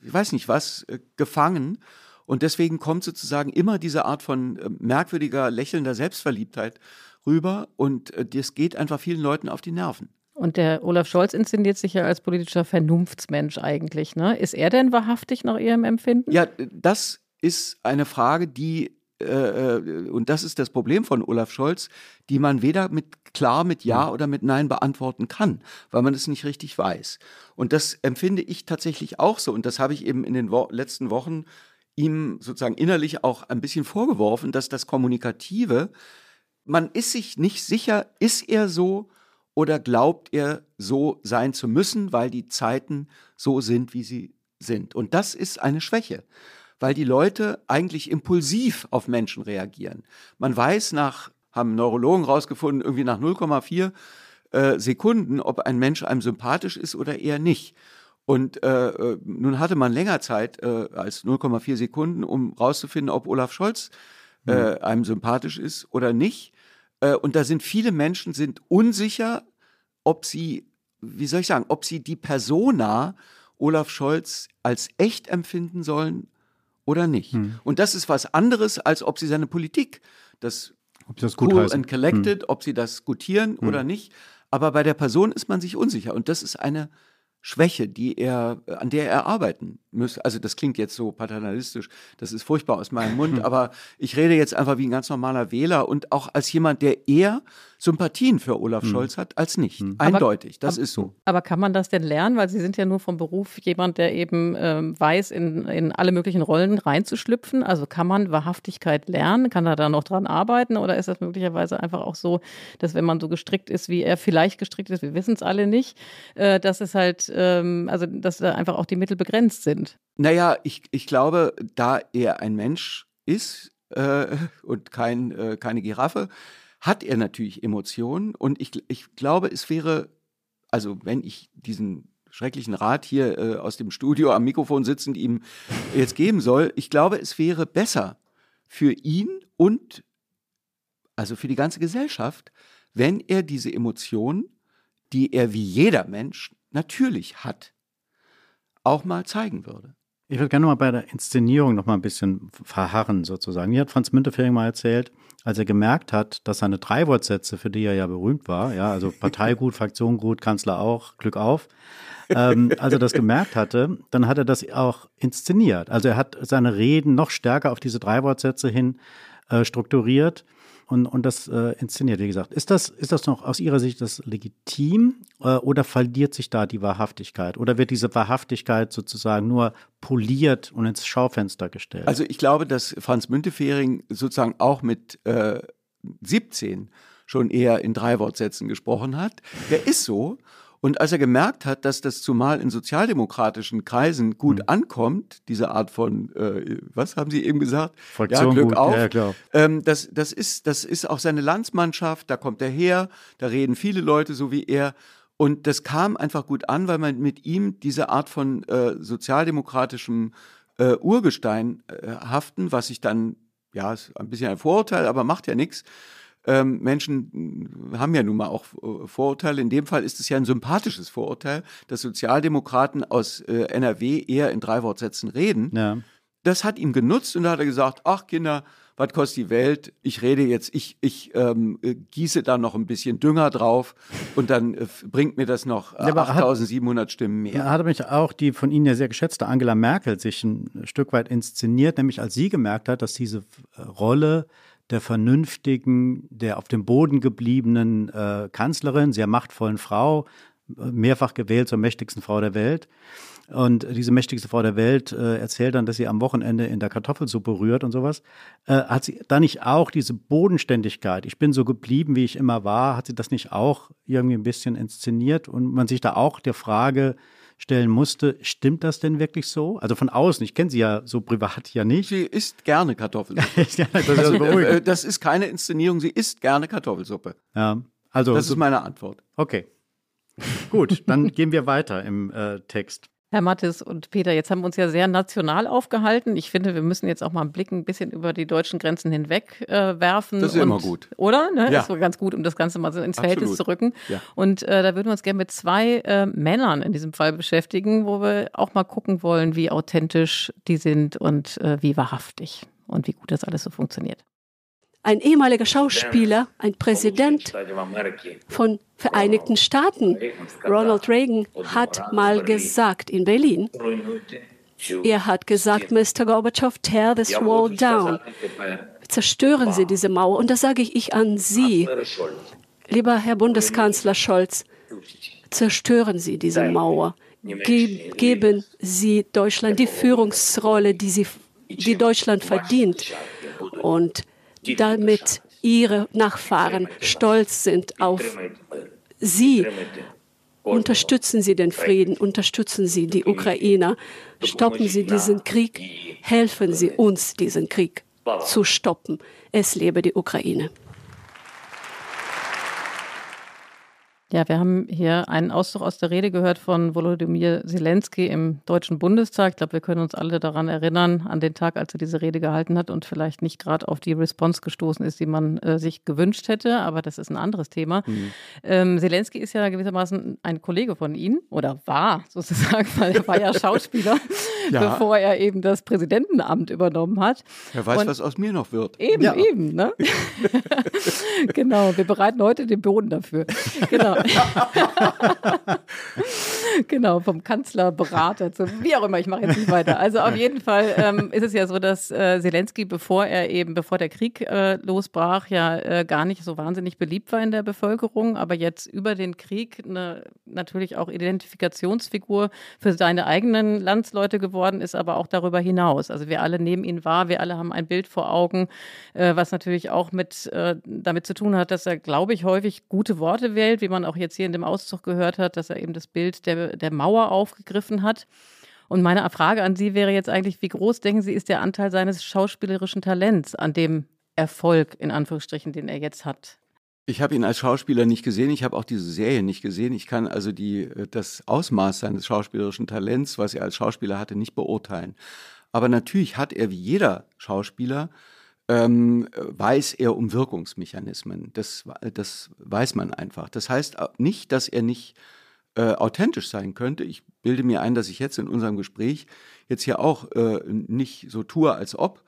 ich weiß nicht was, äh, gefangen. Und deswegen kommt sozusagen immer diese Art von äh, merkwürdiger, lächelnder Selbstverliebtheit rüber. Und äh, das geht einfach vielen Leuten auf die Nerven. Und der Olaf Scholz inszeniert sich ja als politischer Vernunftsmensch eigentlich. Ne? Ist er denn wahrhaftig nach Ihrem Empfinden? Ja, das ist eine Frage, die äh, äh, und das ist das Problem von Olaf Scholz, die man weder mit klar mit Ja hm. oder mit Nein beantworten kann, weil man es nicht richtig weiß. Und das empfinde ich tatsächlich auch so. Und das habe ich eben in den Wo letzten Wochen ihm sozusagen innerlich auch ein bisschen vorgeworfen, dass das Kommunikative, man ist sich nicht sicher, ist er so oder glaubt er, so sein zu müssen, weil die Zeiten so sind, wie sie sind? Und das ist eine Schwäche, weil die Leute eigentlich impulsiv auf Menschen reagieren. Man weiß nach, haben Neurologen rausgefunden, irgendwie nach 0,4 äh, Sekunden, ob ein Mensch einem sympathisch ist oder eher nicht. Und äh, äh nun hatte man länger Zeit äh, als 0,4 Sekunden, um rauszufinden, ob Olaf Scholz äh, mhm. einem sympathisch ist oder nicht. Äh, und da sind viele Menschen sind unsicher, ob sie, wie soll ich sagen, ob sie die Persona Olaf Scholz als echt empfinden sollen oder nicht. Hm. Und das ist was anderes, als ob sie seine Politik, das, das gut cool heißen. and collected, hm. ob sie das gutieren hm. oder nicht. Aber bei der Person ist man sich unsicher. Und das ist eine Schwäche, die er, an der er arbeiten müsste. Also das klingt jetzt so paternalistisch, das ist furchtbar aus meinem Mund, aber ich rede jetzt einfach wie ein ganz normaler Wähler und auch als jemand, der eher Sympathien für Olaf hm. Scholz hat als nicht. Hm. Eindeutig, das aber, ist so. Aber kann man das denn lernen? Weil Sie sind ja nur vom Beruf jemand, der eben ähm, weiß, in, in alle möglichen Rollen reinzuschlüpfen. Also kann man Wahrhaftigkeit lernen? Kann er da noch dran arbeiten? Oder ist das möglicherweise einfach auch so, dass wenn man so gestrickt ist, wie er vielleicht gestrickt ist, wir wissen es alle nicht, äh, dass es halt, ähm, also dass da einfach auch die Mittel begrenzt sind? Naja, ich, ich glaube, da er ein Mensch ist äh, und kein, äh, keine Giraffe, hat er natürlich Emotionen. Und ich, ich glaube, es wäre, also wenn ich diesen schrecklichen Rat hier äh, aus dem Studio am Mikrofon sitzend ihm jetzt geben soll, ich glaube, es wäre besser für ihn und also für die ganze Gesellschaft, wenn er diese Emotionen, die er wie jeder Mensch natürlich hat, auch mal zeigen würde. Ich würde gerne mal bei der Inszenierung noch mal ein bisschen verharren sozusagen. Mir hat Franz Müntefering mal erzählt, als er gemerkt hat, dass seine drei Wortsätze, für die er ja berühmt war, ja, also Partei gut, Fraktion gut, Kanzler auch, Glück auf, ähm, als er das gemerkt hatte, dann hat er das auch inszeniert. Also er hat seine Reden noch stärker auf diese drei Wortsätze hin äh, strukturiert und, und das äh, inszeniert, wie gesagt. Ist das, ist das noch aus Ihrer Sicht das legitim äh, oder verliert sich da die Wahrhaftigkeit? Oder wird diese Wahrhaftigkeit sozusagen nur poliert und ins Schaufenster gestellt? Also ich glaube, dass Franz Müntefering sozusagen auch mit äh, 17 schon eher in drei Wortsätzen gesprochen hat. Der ist so. Und als er gemerkt hat, dass das zumal in sozialdemokratischen Kreisen gut mhm. ankommt, diese Art von, äh, was haben Sie eben gesagt? Fraktion ja, Glück gut. auf. Ja, klar. Ähm, das, das, ist, das ist auch seine Landsmannschaft, da kommt er her, da reden viele Leute so wie er. Und das kam einfach gut an, weil man mit ihm diese Art von äh, sozialdemokratischem äh, Urgestein äh, haften, was sich dann, ja, ist ein bisschen ein Vorurteil, aber macht ja nichts, ähm, Menschen haben ja nun mal auch äh, Vorurteile. In dem Fall ist es ja ein sympathisches Vorurteil, dass Sozialdemokraten aus äh, NRW eher in drei Wortsätzen reden. Ja. Das hat ihm genutzt und da hat er gesagt, ach Kinder, was kostet die Welt? Ich rede jetzt, ich, ich ähm, äh, gieße da noch ein bisschen Dünger drauf und dann äh, bringt mir das noch äh, ja, 8700 Stimmen mehr. Da hat mich auch die von Ihnen ja sehr geschätzte Angela Merkel sich ein Stück weit inszeniert, nämlich als sie gemerkt hat, dass diese Rolle der vernünftigen, der auf dem Boden gebliebenen äh, Kanzlerin, sehr machtvollen Frau, mehrfach gewählt zur mächtigsten Frau der Welt. Und diese mächtigste Frau der Welt äh, erzählt dann, dass sie am Wochenende in der Kartoffelsuppe rührt und sowas. Äh, hat sie da nicht auch diese Bodenständigkeit, ich bin so geblieben, wie ich immer war, hat sie das nicht auch irgendwie ein bisschen inszeniert und man sich da auch der Frage stellen musste, stimmt das denn wirklich so? Also von außen, ich kenne sie ja so privat ja nicht. Sie isst gerne Kartoffelsuppe. ja, das, ist also, äh, das ist keine Inszenierung, sie isst gerne Kartoffelsuppe. Ja, also. Das ist meine Antwort. Okay. Gut, dann gehen wir weiter im äh, Text. Herr Mattes und Peter, jetzt haben wir uns ja sehr national aufgehalten. Ich finde, wir müssen jetzt auch mal einen Blick ein bisschen über die deutschen Grenzen hinweg äh, werfen. Das ist und, immer gut. Oder? Ne? Ja. Das war ganz gut, um das Ganze mal so ins Absolut. Verhältnis zu rücken. Ja. Und äh, da würden wir uns gerne mit zwei äh, Männern in diesem Fall beschäftigen, wo wir auch mal gucken wollen, wie authentisch die sind und äh, wie wahrhaftig und wie gut das alles so funktioniert ein ehemaliger Schauspieler, ein Präsident von Vereinigten Staaten, Ronald Reagan, hat mal gesagt in Berlin, er hat gesagt, Mr. Gorbatschow, tear this wall down. Zerstören Sie diese Mauer. Und das sage ich an Sie, lieber Herr Bundeskanzler Scholz, zerstören Sie diese Mauer. Ge geben Sie Deutschland die Führungsrolle, die, sie, die Deutschland verdient. Und damit ihre Nachfahren stolz sind auf sie. Unterstützen Sie den Frieden, unterstützen Sie die Ukrainer, stoppen Sie diesen Krieg, helfen Sie uns, diesen Krieg zu stoppen. Es lebe die Ukraine. Ja, wir haben hier einen Auszug aus der Rede gehört von Volodymyr Zelensky im Deutschen Bundestag. Ich glaube, wir können uns alle daran erinnern, an den Tag, als er diese Rede gehalten hat und vielleicht nicht gerade auf die Response gestoßen ist, die man äh, sich gewünscht hätte. Aber das ist ein anderes Thema. Mhm. Ähm, Zelensky ist ja gewissermaßen ein Kollege von Ihnen oder war sozusagen, weil er war ja Schauspieler, ja. bevor er eben das Präsidentenamt übernommen hat. Wer weiß, und was aus mir noch wird. Eben, ja. eben. Ne? genau, wir bereiten heute den Boden dafür. Genau. Genau, vom Kanzlerberater zu wie auch immer, ich mache jetzt nicht weiter. Also auf jeden Fall ähm, ist es ja so, dass äh, Zelensky, bevor er eben, bevor der Krieg äh, losbrach, ja äh, gar nicht so wahnsinnig beliebt war in der Bevölkerung, aber jetzt über den Krieg eine, natürlich auch Identifikationsfigur für seine eigenen Landsleute geworden ist, aber auch darüber hinaus. Also wir alle nehmen ihn wahr, wir alle haben ein Bild vor Augen, äh, was natürlich auch mit äh, damit zu tun hat, dass er, glaube ich, häufig gute Worte wählt, wie man auch jetzt hier in dem Auszug gehört hat, dass er eben das Bild der, der Mauer aufgegriffen hat. Und meine Frage an Sie wäre jetzt eigentlich, wie groß denken Sie, ist der Anteil seines schauspielerischen Talents an dem Erfolg, in Anführungsstrichen, den er jetzt hat? Ich habe ihn als Schauspieler nicht gesehen, ich habe auch diese Serie nicht gesehen. Ich kann also die, äh, das Ausmaß seines schauspielerischen Talents, was er als Schauspieler hatte, nicht beurteilen. Aber natürlich hat er wie jeder Schauspieler ähm, weiß er um Wirkungsmechanismen. Das, das weiß man einfach. Das heißt nicht, dass er nicht äh, authentisch sein könnte. Ich bilde mir ein, dass ich jetzt in unserem Gespräch jetzt hier auch äh, nicht so tue, als ob,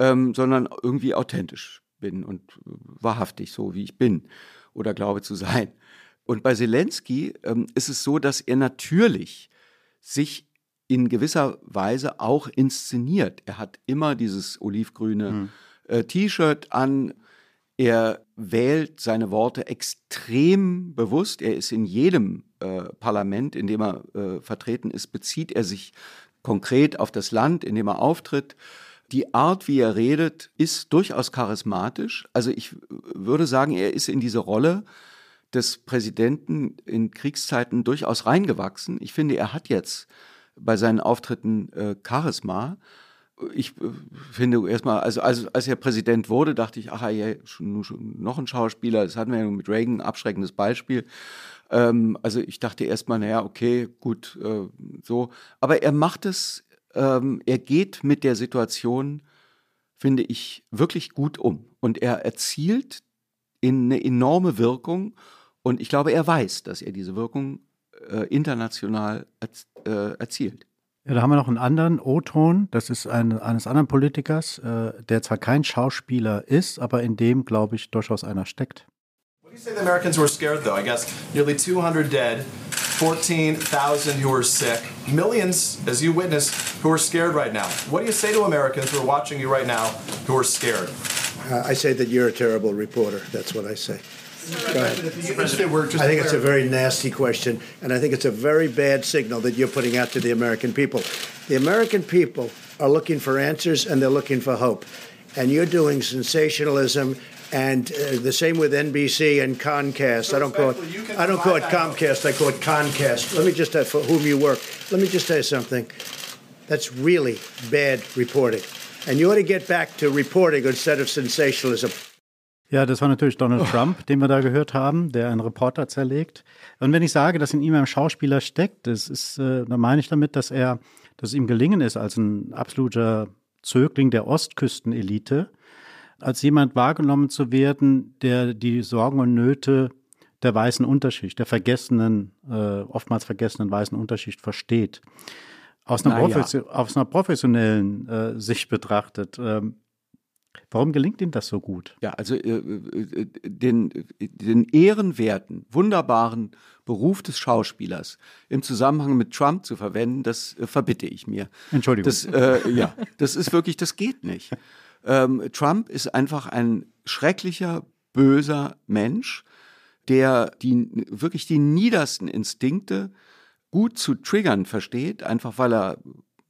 ähm, sondern irgendwie authentisch bin und wahrhaftig so, wie ich bin oder glaube zu sein. Und bei Zelensky ähm, ist es so, dass er natürlich sich in gewisser Weise auch inszeniert. Er hat immer dieses olivgrüne hm äh, T-Shirt an. Er wählt seine Worte extrem bewusst. Er ist in jedem äh, Parlament, in dem er äh, vertreten ist, bezieht er sich konkret auf das Land, in dem er auftritt. Die Art, wie er redet, ist durchaus charismatisch. Also ich würde sagen, er ist in diese Rolle des Präsidenten in Kriegszeiten durchaus reingewachsen. Ich finde, er hat jetzt bei seinen Auftritten äh, Charisma ich äh, finde erstmal, also, also als er Präsident wurde, dachte ich, ach ja, schon, schon noch ein Schauspieler, das hatten wir ja mit Reagan, ein abschreckendes Beispiel. Ähm, also ich dachte erstmal, naja, okay, gut, äh, so. Aber er macht es, ähm, er geht mit der Situation, finde ich, wirklich gut um. Und er erzielt in eine enorme Wirkung. Und ich glaube, er weiß, dass er diese Wirkung äh, international äh, erzielt. Ja, da haben wir noch einen anderen O-Ton, das ist ein, eines anderen Politikers, äh, der zwar kein Schauspieler ist, aber in dem, glaube ich, durchaus einer steckt. What do you say the Americans were scared though? I guess nearly 200 dead, 14,000 who are sick, millions, as you witnessed, who are scared right now. What do you say to Americans who are watching you right now who are scared? Uh, I say that you're a terrible reporter. That's what I say. I think it's a very nasty question, and I think it's a very bad signal that you're putting out to the American people. The American people are looking for answers and they're looking for hope. And you're doing sensationalism and uh, the same with NBC and Comcast. I don't call it. I don't call it Comcast. I call it Comcast. Let me just for whom you work. Let me just tell you something. That's really bad reporting, and you ought to get back to reporting instead of sensationalism. Ja, das war natürlich Donald oh. Trump, den wir da gehört haben, der einen Reporter zerlegt. Und wenn ich sage, dass in ihm ein Schauspieler steckt, das ist, äh, dann meine ich damit, dass er, dass es ihm gelingen ist, als ein absoluter Zögling der Ostküstenelite, als jemand wahrgenommen zu werden, der die Sorgen und Nöte der weißen Unterschicht, der vergessenen, äh, oftmals vergessenen weißen Unterschicht versteht. Aus einer, ja. aus einer professionellen äh, Sicht betrachtet, ähm, Warum gelingt ihm das so gut? Ja, also äh, äh, den, den ehrenwerten, wunderbaren Beruf des Schauspielers im Zusammenhang mit Trump zu verwenden, das äh, verbitte ich mir. Entschuldigung. Das, äh, ja, das ist wirklich, das geht nicht. Ähm, Trump ist einfach ein schrecklicher, böser Mensch, der die, wirklich die niedersten Instinkte gut zu triggern versteht, einfach weil er,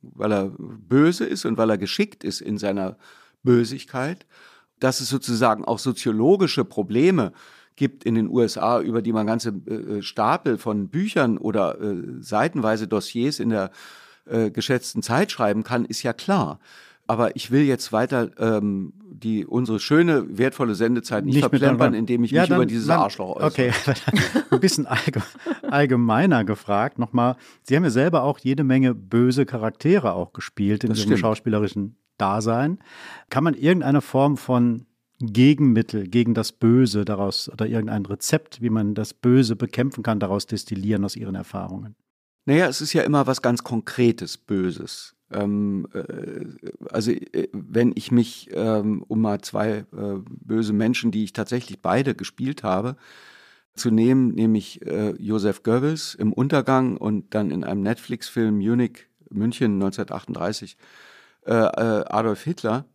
weil er böse ist und weil er geschickt ist in seiner Bösigkeit, dass es sozusagen auch soziologische Probleme gibt in den USA, über die man ganze äh, Stapel von Büchern oder äh, seitenweise Dossiers in der äh, geschätzten Zeit schreiben kann, ist ja klar. Aber ich will jetzt weiter ähm, die unsere schöne, wertvolle Sendezeit nicht, nicht verplempern, indem ich ja, mich dann, über dieses dann, Arschloch äußere. Okay, ein bisschen allgemeiner gefragt nochmal. Sie haben ja selber auch jede Menge böse Charaktere auch gespielt in Ihrem schauspielerischen Dasein. Kann man irgendeine Form von Gegenmittel gegen das Böse daraus oder irgendein Rezept, wie man das Böse bekämpfen kann, daraus destillieren aus Ihren Erfahrungen? Naja, es ist ja immer was ganz Konkretes Böses. Ähm, äh, also äh, wenn ich mich ähm, um mal zwei äh, böse Menschen, die ich tatsächlich beide gespielt habe, zu nehmen, nämlich äh, Josef Goebbels im Untergang und dann in einem Netflix-Film Munich, München 1938 äh, äh, Adolf Hitler,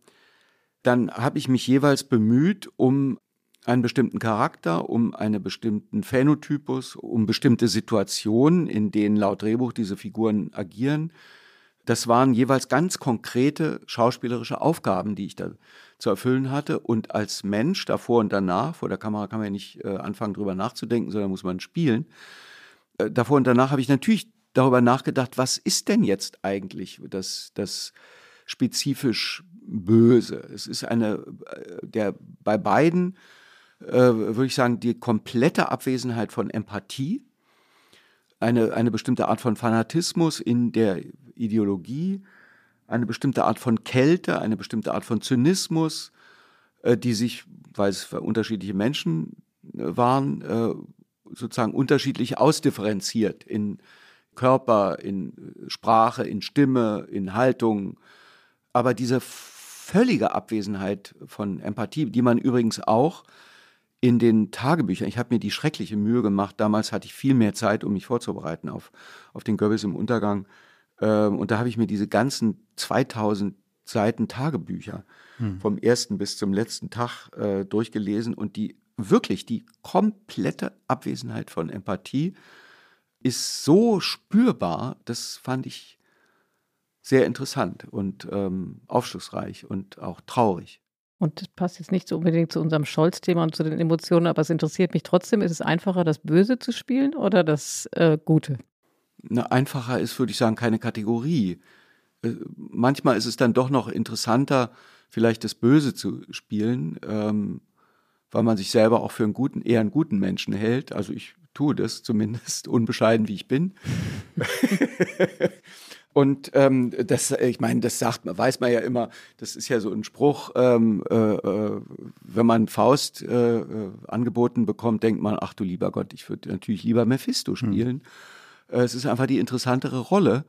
dann habe ich mich jeweils bemüht, um einen bestimmten Charakter, um einen bestimmten Phänotypus, um bestimmte Situationen, in denen laut Drehbuch diese Figuren agieren. Das waren jeweils ganz konkrete schauspielerische Aufgaben, die ich da zu erfüllen hatte. Und als Mensch davor und danach, vor der Kamera kann man ja nicht äh, anfangen, drüber nachzudenken, sondern muss man spielen. Äh, davor und danach habe ich natürlich darüber nachgedacht, was ist denn jetzt eigentlich das, das spezifisch Böse? Es ist eine, äh, der bei beiden äh, würde ich sagen, die komplette Abwesenheit von Empathie, eine, eine bestimmte Art von Fanatismus in der Ideologie, eine bestimmte Art von Kälte, eine bestimmte Art von Zynismus, äh, die sich, weil es unterschiedliche Menschen äh, waren, äh, sozusagen unterschiedlich ausdifferenziert in Körper, in Sprache, in Stimme, in Haltung. Aber diese völlige Abwesenheit von Empathie, die man übrigens auch in den Tagebüchern, ich habe mir die schreckliche Mühe gemacht, damals hatte ich viel mehr Zeit, um mich vorzubereiten auf, auf den Goebbels im Untergang. Ähm, und da habe ich mir diese ganzen 2000 Seiten Tagebücher hm. vom ersten bis zum letzten Tag äh, durchgelesen und die wirklich die komplette Abwesenheit von Empathie ist so spürbar, das fand ich sehr interessant und ähm, aufschlussreich und auch traurig. Und das passt jetzt nicht so unbedingt zu unserem Scholz-Thema und zu den Emotionen, aber es interessiert mich trotzdem. Ist es einfacher, das Böse zu spielen oder das äh, Gute? Na, einfacher ist, würde ich sagen, keine Kategorie. Äh, manchmal ist es dann doch noch interessanter, vielleicht das Böse zu spielen, ähm, weil man sich selber auch für einen guten, eher einen guten Menschen hält. Also ich tue das zumindest, unbescheiden wie ich bin. Und ähm, das, ich meine, das sagt man, weiß man ja immer, das ist ja so ein Spruch, ähm, äh, äh, wenn man Faust äh, äh, angeboten bekommt, denkt man, ach du lieber Gott, ich würde natürlich lieber Mephisto hm. spielen. Hm. Äh, es ist einfach die interessantere Rolle.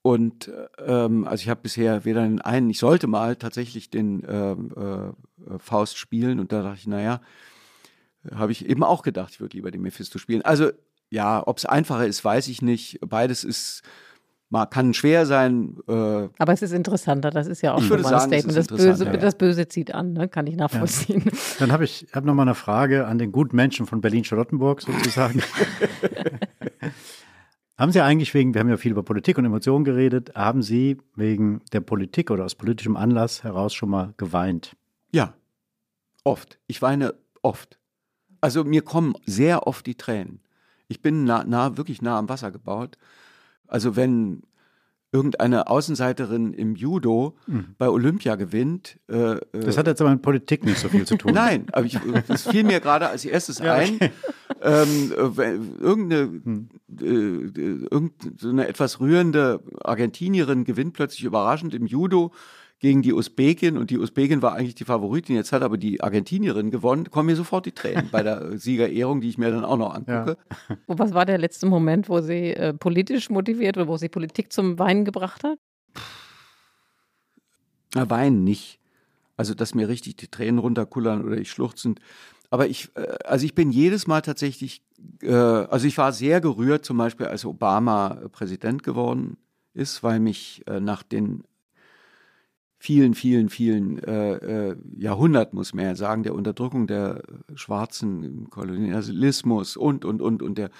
Und ähm, also ich habe bisher weder den einen, ich sollte mal tatsächlich den ähm, äh, Faust spielen und da dachte ich, naja, habe ich eben auch gedacht, ich würde lieber den Mephisto spielen. Also ja, ob es einfacher ist, weiß ich nicht. Beides ist Mal kann schwer sein. Äh, Aber es ist interessanter, das ist ja auch ich würde sagen, Statement. Das Böse, ja. das Böse zieht an, ne? kann ich nachvollziehen. Ja. Dann habe ich hab noch mal eine Frage an den guten Menschen von Berlin-Charlottenburg sozusagen. haben Sie eigentlich wegen, wir haben ja viel über Politik und Emotionen geredet, haben Sie wegen der Politik oder aus politischem Anlass heraus schon mal geweint? Ja, oft. Ich weine oft. Also mir kommen sehr oft die Tränen. Ich bin nah, nah wirklich nah am Wasser gebaut. Also wenn irgendeine Außenseiterin im Judo mhm. bei Olympia gewinnt. Äh, äh, das hat jetzt aber mit Politik nicht so viel zu tun. Nein, aber ich, das fiel mir gerade als erstes ja, ein. Ähm, äh, irgendeine, hm. äh, irgendeine etwas rührende Argentinierin gewinnt plötzlich überraschend im Judo gegen die Usbekin und die Usbekin war eigentlich die Favoritin. Jetzt hat aber die Argentinierin gewonnen. Kommen mir sofort die Tränen bei der Siegerehrung, die ich mir dann auch noch angucke. Ja. Was war der letzte Moment, wo sie äh, politisch motiviert oder wo sie Politik zum Weinen gebracht hat? Na, Weinen nicht. Also, dass mir richtig die Tränen runterkullern oder ich schluchzend. Aber ich, äh, also ich bin jedes Mal tatsächlich, äh, also ich war sehr gerührt, zum Beispiel als Obama Präsident geworden ist, weil mich äh, nach den vielen, vielen, vielen äh, äh, Jahrhunderten, muss man ja sagen, der Unterdrückung der Schwarzen Kolonialismus und, und, und, und der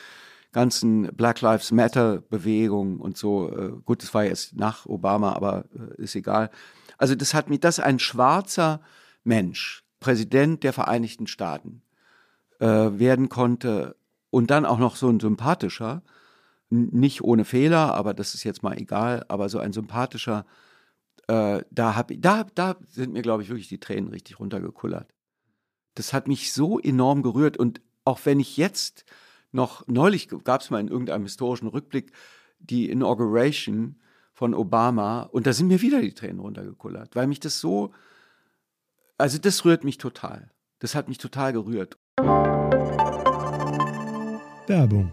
ganzen Black Lives Matter Bewegung und so. Äh, gut, das war jetzt nach Obama, aber äh, ist egal. Also das hat mich, das ein schwarzer Mensch, Präsident der Vereinigten Staaten, äh, werden konnte und dann auch noch so ein sympathischer, nicht ohne Fehler, aber das ist jetzt mal egal, aber so ein sympathischer äh, da, hab, da, da sind mir, glaube ich, wirklich die Tränen richtig runtergekullert. Das hat mich so enorm gerührt. Und auch wenn ich jetzt noch, neulich gab es mal in irgendeinem historischen Rückblick die Inauguration von Obama und da sind mir wieder die Tränen runtergekullert, weil mich das so, also das rührt mich total. Das hat mich total gerührt. Werbung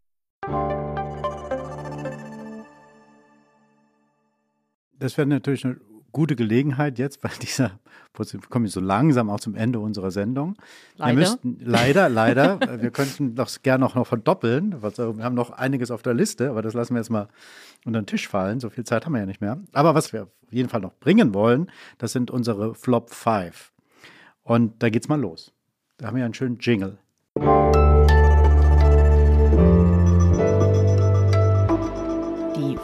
Das wäre natürlich eine gute Gelegenheit jetzt bei dieser, wir kommen so langsam auch zum Ende unserer Sendung. Leider. Wir müssten, leider, leider, wir könnten das gerne auch noch verdoppeln. Wir haben noch einiges auf der Liste, aber das lassen wir jetzt mal unter den Tisch fallen. So viel Zeit haben wir ja nicht mehr. Aber was wir auf jeden Fall noch bringen wollen, das sind unsere Flop 5. Und da geht's mal los. Da haben wir einen schönen Jingle.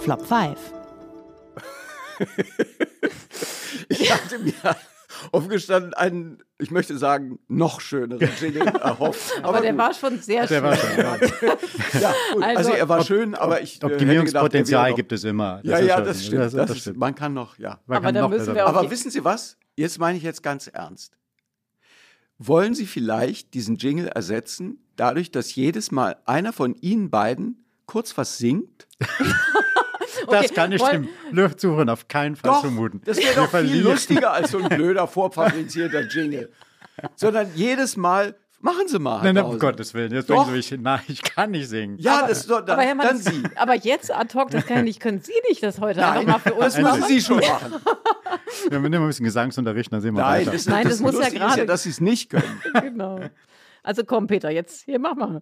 Flop 5. ich hatte mir aufgestanden einen, ich möchte sagen, noch schöneren Jingle erhofft. Aber, aber der gut. war schon sehr der schön. War schön, ja. ja, also, also, er war schön, aber ich Optimierungspotenzial gibt es immer. Das ja, ja, das stimmt. Das, das, das stimmt. Man kann noch, ja. Man aber, noch müssen wir aber wissen Sie was? Jetzt meine ich jetzt ganz ernst. Wollen Sie vielleicht diesen Jingle ersetzen, dadurch, dass jedes Mal einer von Ihnen beiden kurz was singt? Das kann ich dem Zuhören auf keinen Fall doch, zumuten. Das wäre doch viel lustiger als so ein blöder, vorfabrizierter Jingle. Sondern jedes Mal, machen Sie mal. Nein, nein, um Gottes Willen. Jetzt doch. ich, nein, ich kann nicht singen. Ja, aber, das ist doch, dann, aber Herr Mann, dann Sie. Aber jetzt ad hoc, das kann ich nicht, können Sie nicht das heute nein, einfach mal für uns das machen? müssen Sie schon machen. Wir nehmen ein bisschen Gesangsunterricht, dann sehen wir nein, weiter. Das, nein, das, das muss ja gerade. Ja, dass Sie es nicht können. genau. Also komm, Peter, jetzt hier mach mal.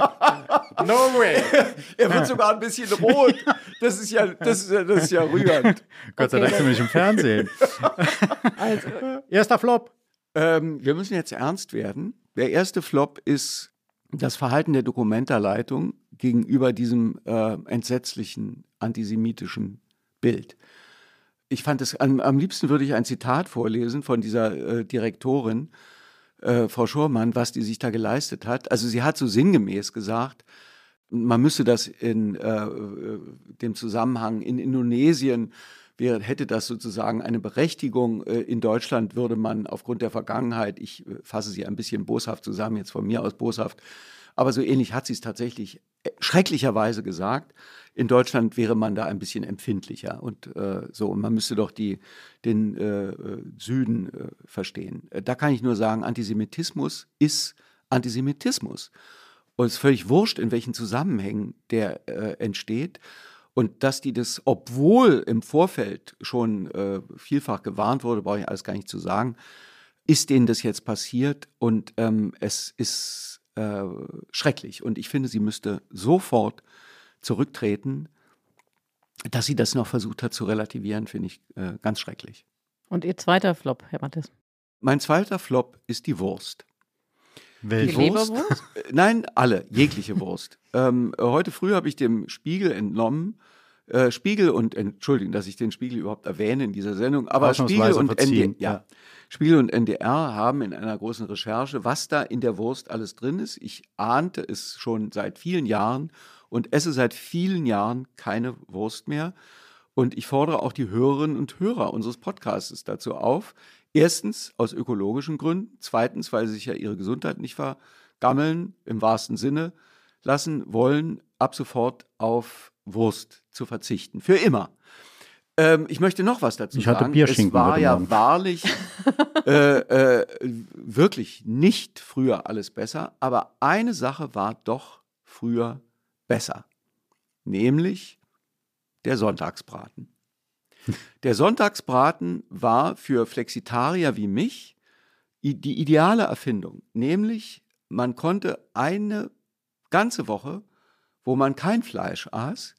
No way. er wird sogar ein bisschen rot. Das ist ja, das ist ja, das ist ja rührend. Gott sei Okay, Dank sind wir nicht im Fernsehen. Also, Erster Flop. Ähm, wir müssen jetzt ernst werden. Der erste Flop ist das Verhalten der Dokumentarleitung gegenüber diesem äh, entsetzlichen antisemitischen Bild. Ich fand es, am, am liebsten würde ich ein Zitat vorlesen von dieser äh, Direktorin, äh, Frau Schormann, was die sich da geleistet hat. Also sie hat so sinngemäß gesagt, man müsse das in äh, dem Zusammenhang in Indonesien hätte das sozusagen eine Berechtigung. Äh, in Deutschland würde man aufgrund der Vergangenheit, ich äh, fasse sie ein bisschen boshaft zusammen, jetzt von mir aus boshaft, aber so ähnlich hat sie es tatsächlich äh, schrecklicherweise gesagt. In Deutschland wäre man da ein bisschen empfindlicher und äh, so. Und man müsste doch die, den äh, Süden äh, verstehen. Da kann ich nur sagen, Antisemitismus ist Antisemitismus. Und es ist völlig wurscht, in welchen Zusammenhängen der äh, entsteht. Und dass die das, obwohl im Vorfeld schon äh, vielfach gewarnt wurde, brauche ich alles gar nicht zu sagen, ist denen das jetzt passiert und ähm, es ist äh, schrecklich. Und ich finde, sie müsste sofort zurücktreten. Dass sie das noch versucht hat zu relativieren, finde ich äh, ganz schrecklich. Und Ihr zweiter Flop, Herr Mattes? Mein zweiter Flop ist die Wurst. Die Leberwurst? Nein, alle, jegliche Wurst. ähm, heute früh habe ich dem Spiegel entnommen, äh, Spiegel und, Entschuldigung, dass ich den Spiegel überhaupt erwähne in dieser Sendung, aber Spiegel und, ND, ja, Spiegel und NDR haben in einer großen Recherche, was da in der Wurst alles drin ist. Ich ahnte es schon seit vielen Jahren und esse seit vielen Jahren keine Wurst mehr. Und ich fordere auch die Hörerinnen und Hörer unseres Podcasts dazu auf, Erstens aus ökologischen Gründen, zweitens, weil sie sich ja ihre Gesundheit nicht vergammeln, im wahrsten Sinne lassen wollen, ab sofort auf Wurst zu verzichten. Für immer. Ähm, ich möchte noch was dazu ich hatte sagen. Bierschinken es war ja Morgen. wahrlich äh, äh, wirklich nicht früher alles besser, aber eine Sache war doch früher besser, nämlich der Sonntagsbraten. Der Sonntagsbraten war für Flexitarier wie mich die ideale Erfindung, nämlich man konnte eine ganze Woche, wo man kein Fleisch aß,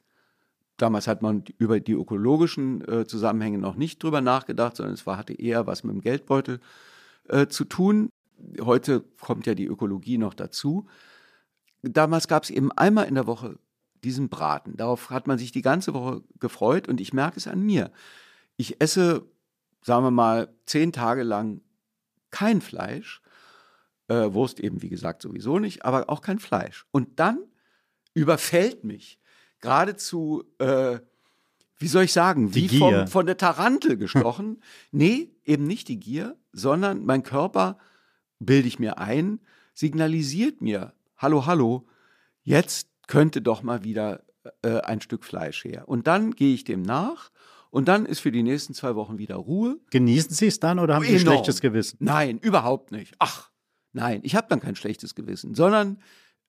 damals hat man über die ökologischen äh, Zusammenhänge noch nicht drüber nachgedacht, sondern es war, hatte eher was mit dem Geldbeutel äh, zu tun. Heute kommt ja die Ökologie noch dazu. Damals gab es eben einmal in der Woche diesen Braten. Darauf hat man sich die ganze Woche gefreut und ich merke es an mir. Ich esse, sagen wir mal, zehn Tage lang kein Fleisch, äh, Wurst eben wie gesagt sowieso nicht, aber auch kein Fleisch. Und dann überfällt mich geradezu äh, wie soll ich sagen, Die wie vom, von der Tarantel gestochen. nee, eben nicht die Gier, sondern mein Körper, bilde ich mir ein, signalisiert mir, hallo, hallo, jetzt könnte doch mal wieder äh, ein Stück Fleisch her. Und dann gehe ich dem nach und dann ist für die nächsten zwei Wochen wieder Ruhe. Genießen Sie es dann oder haben Sie ein schlechtes Gewissen? Nein, überhaupt nicht. Ach, nein, ich habe dann kein schlechtes Gewissen, sondern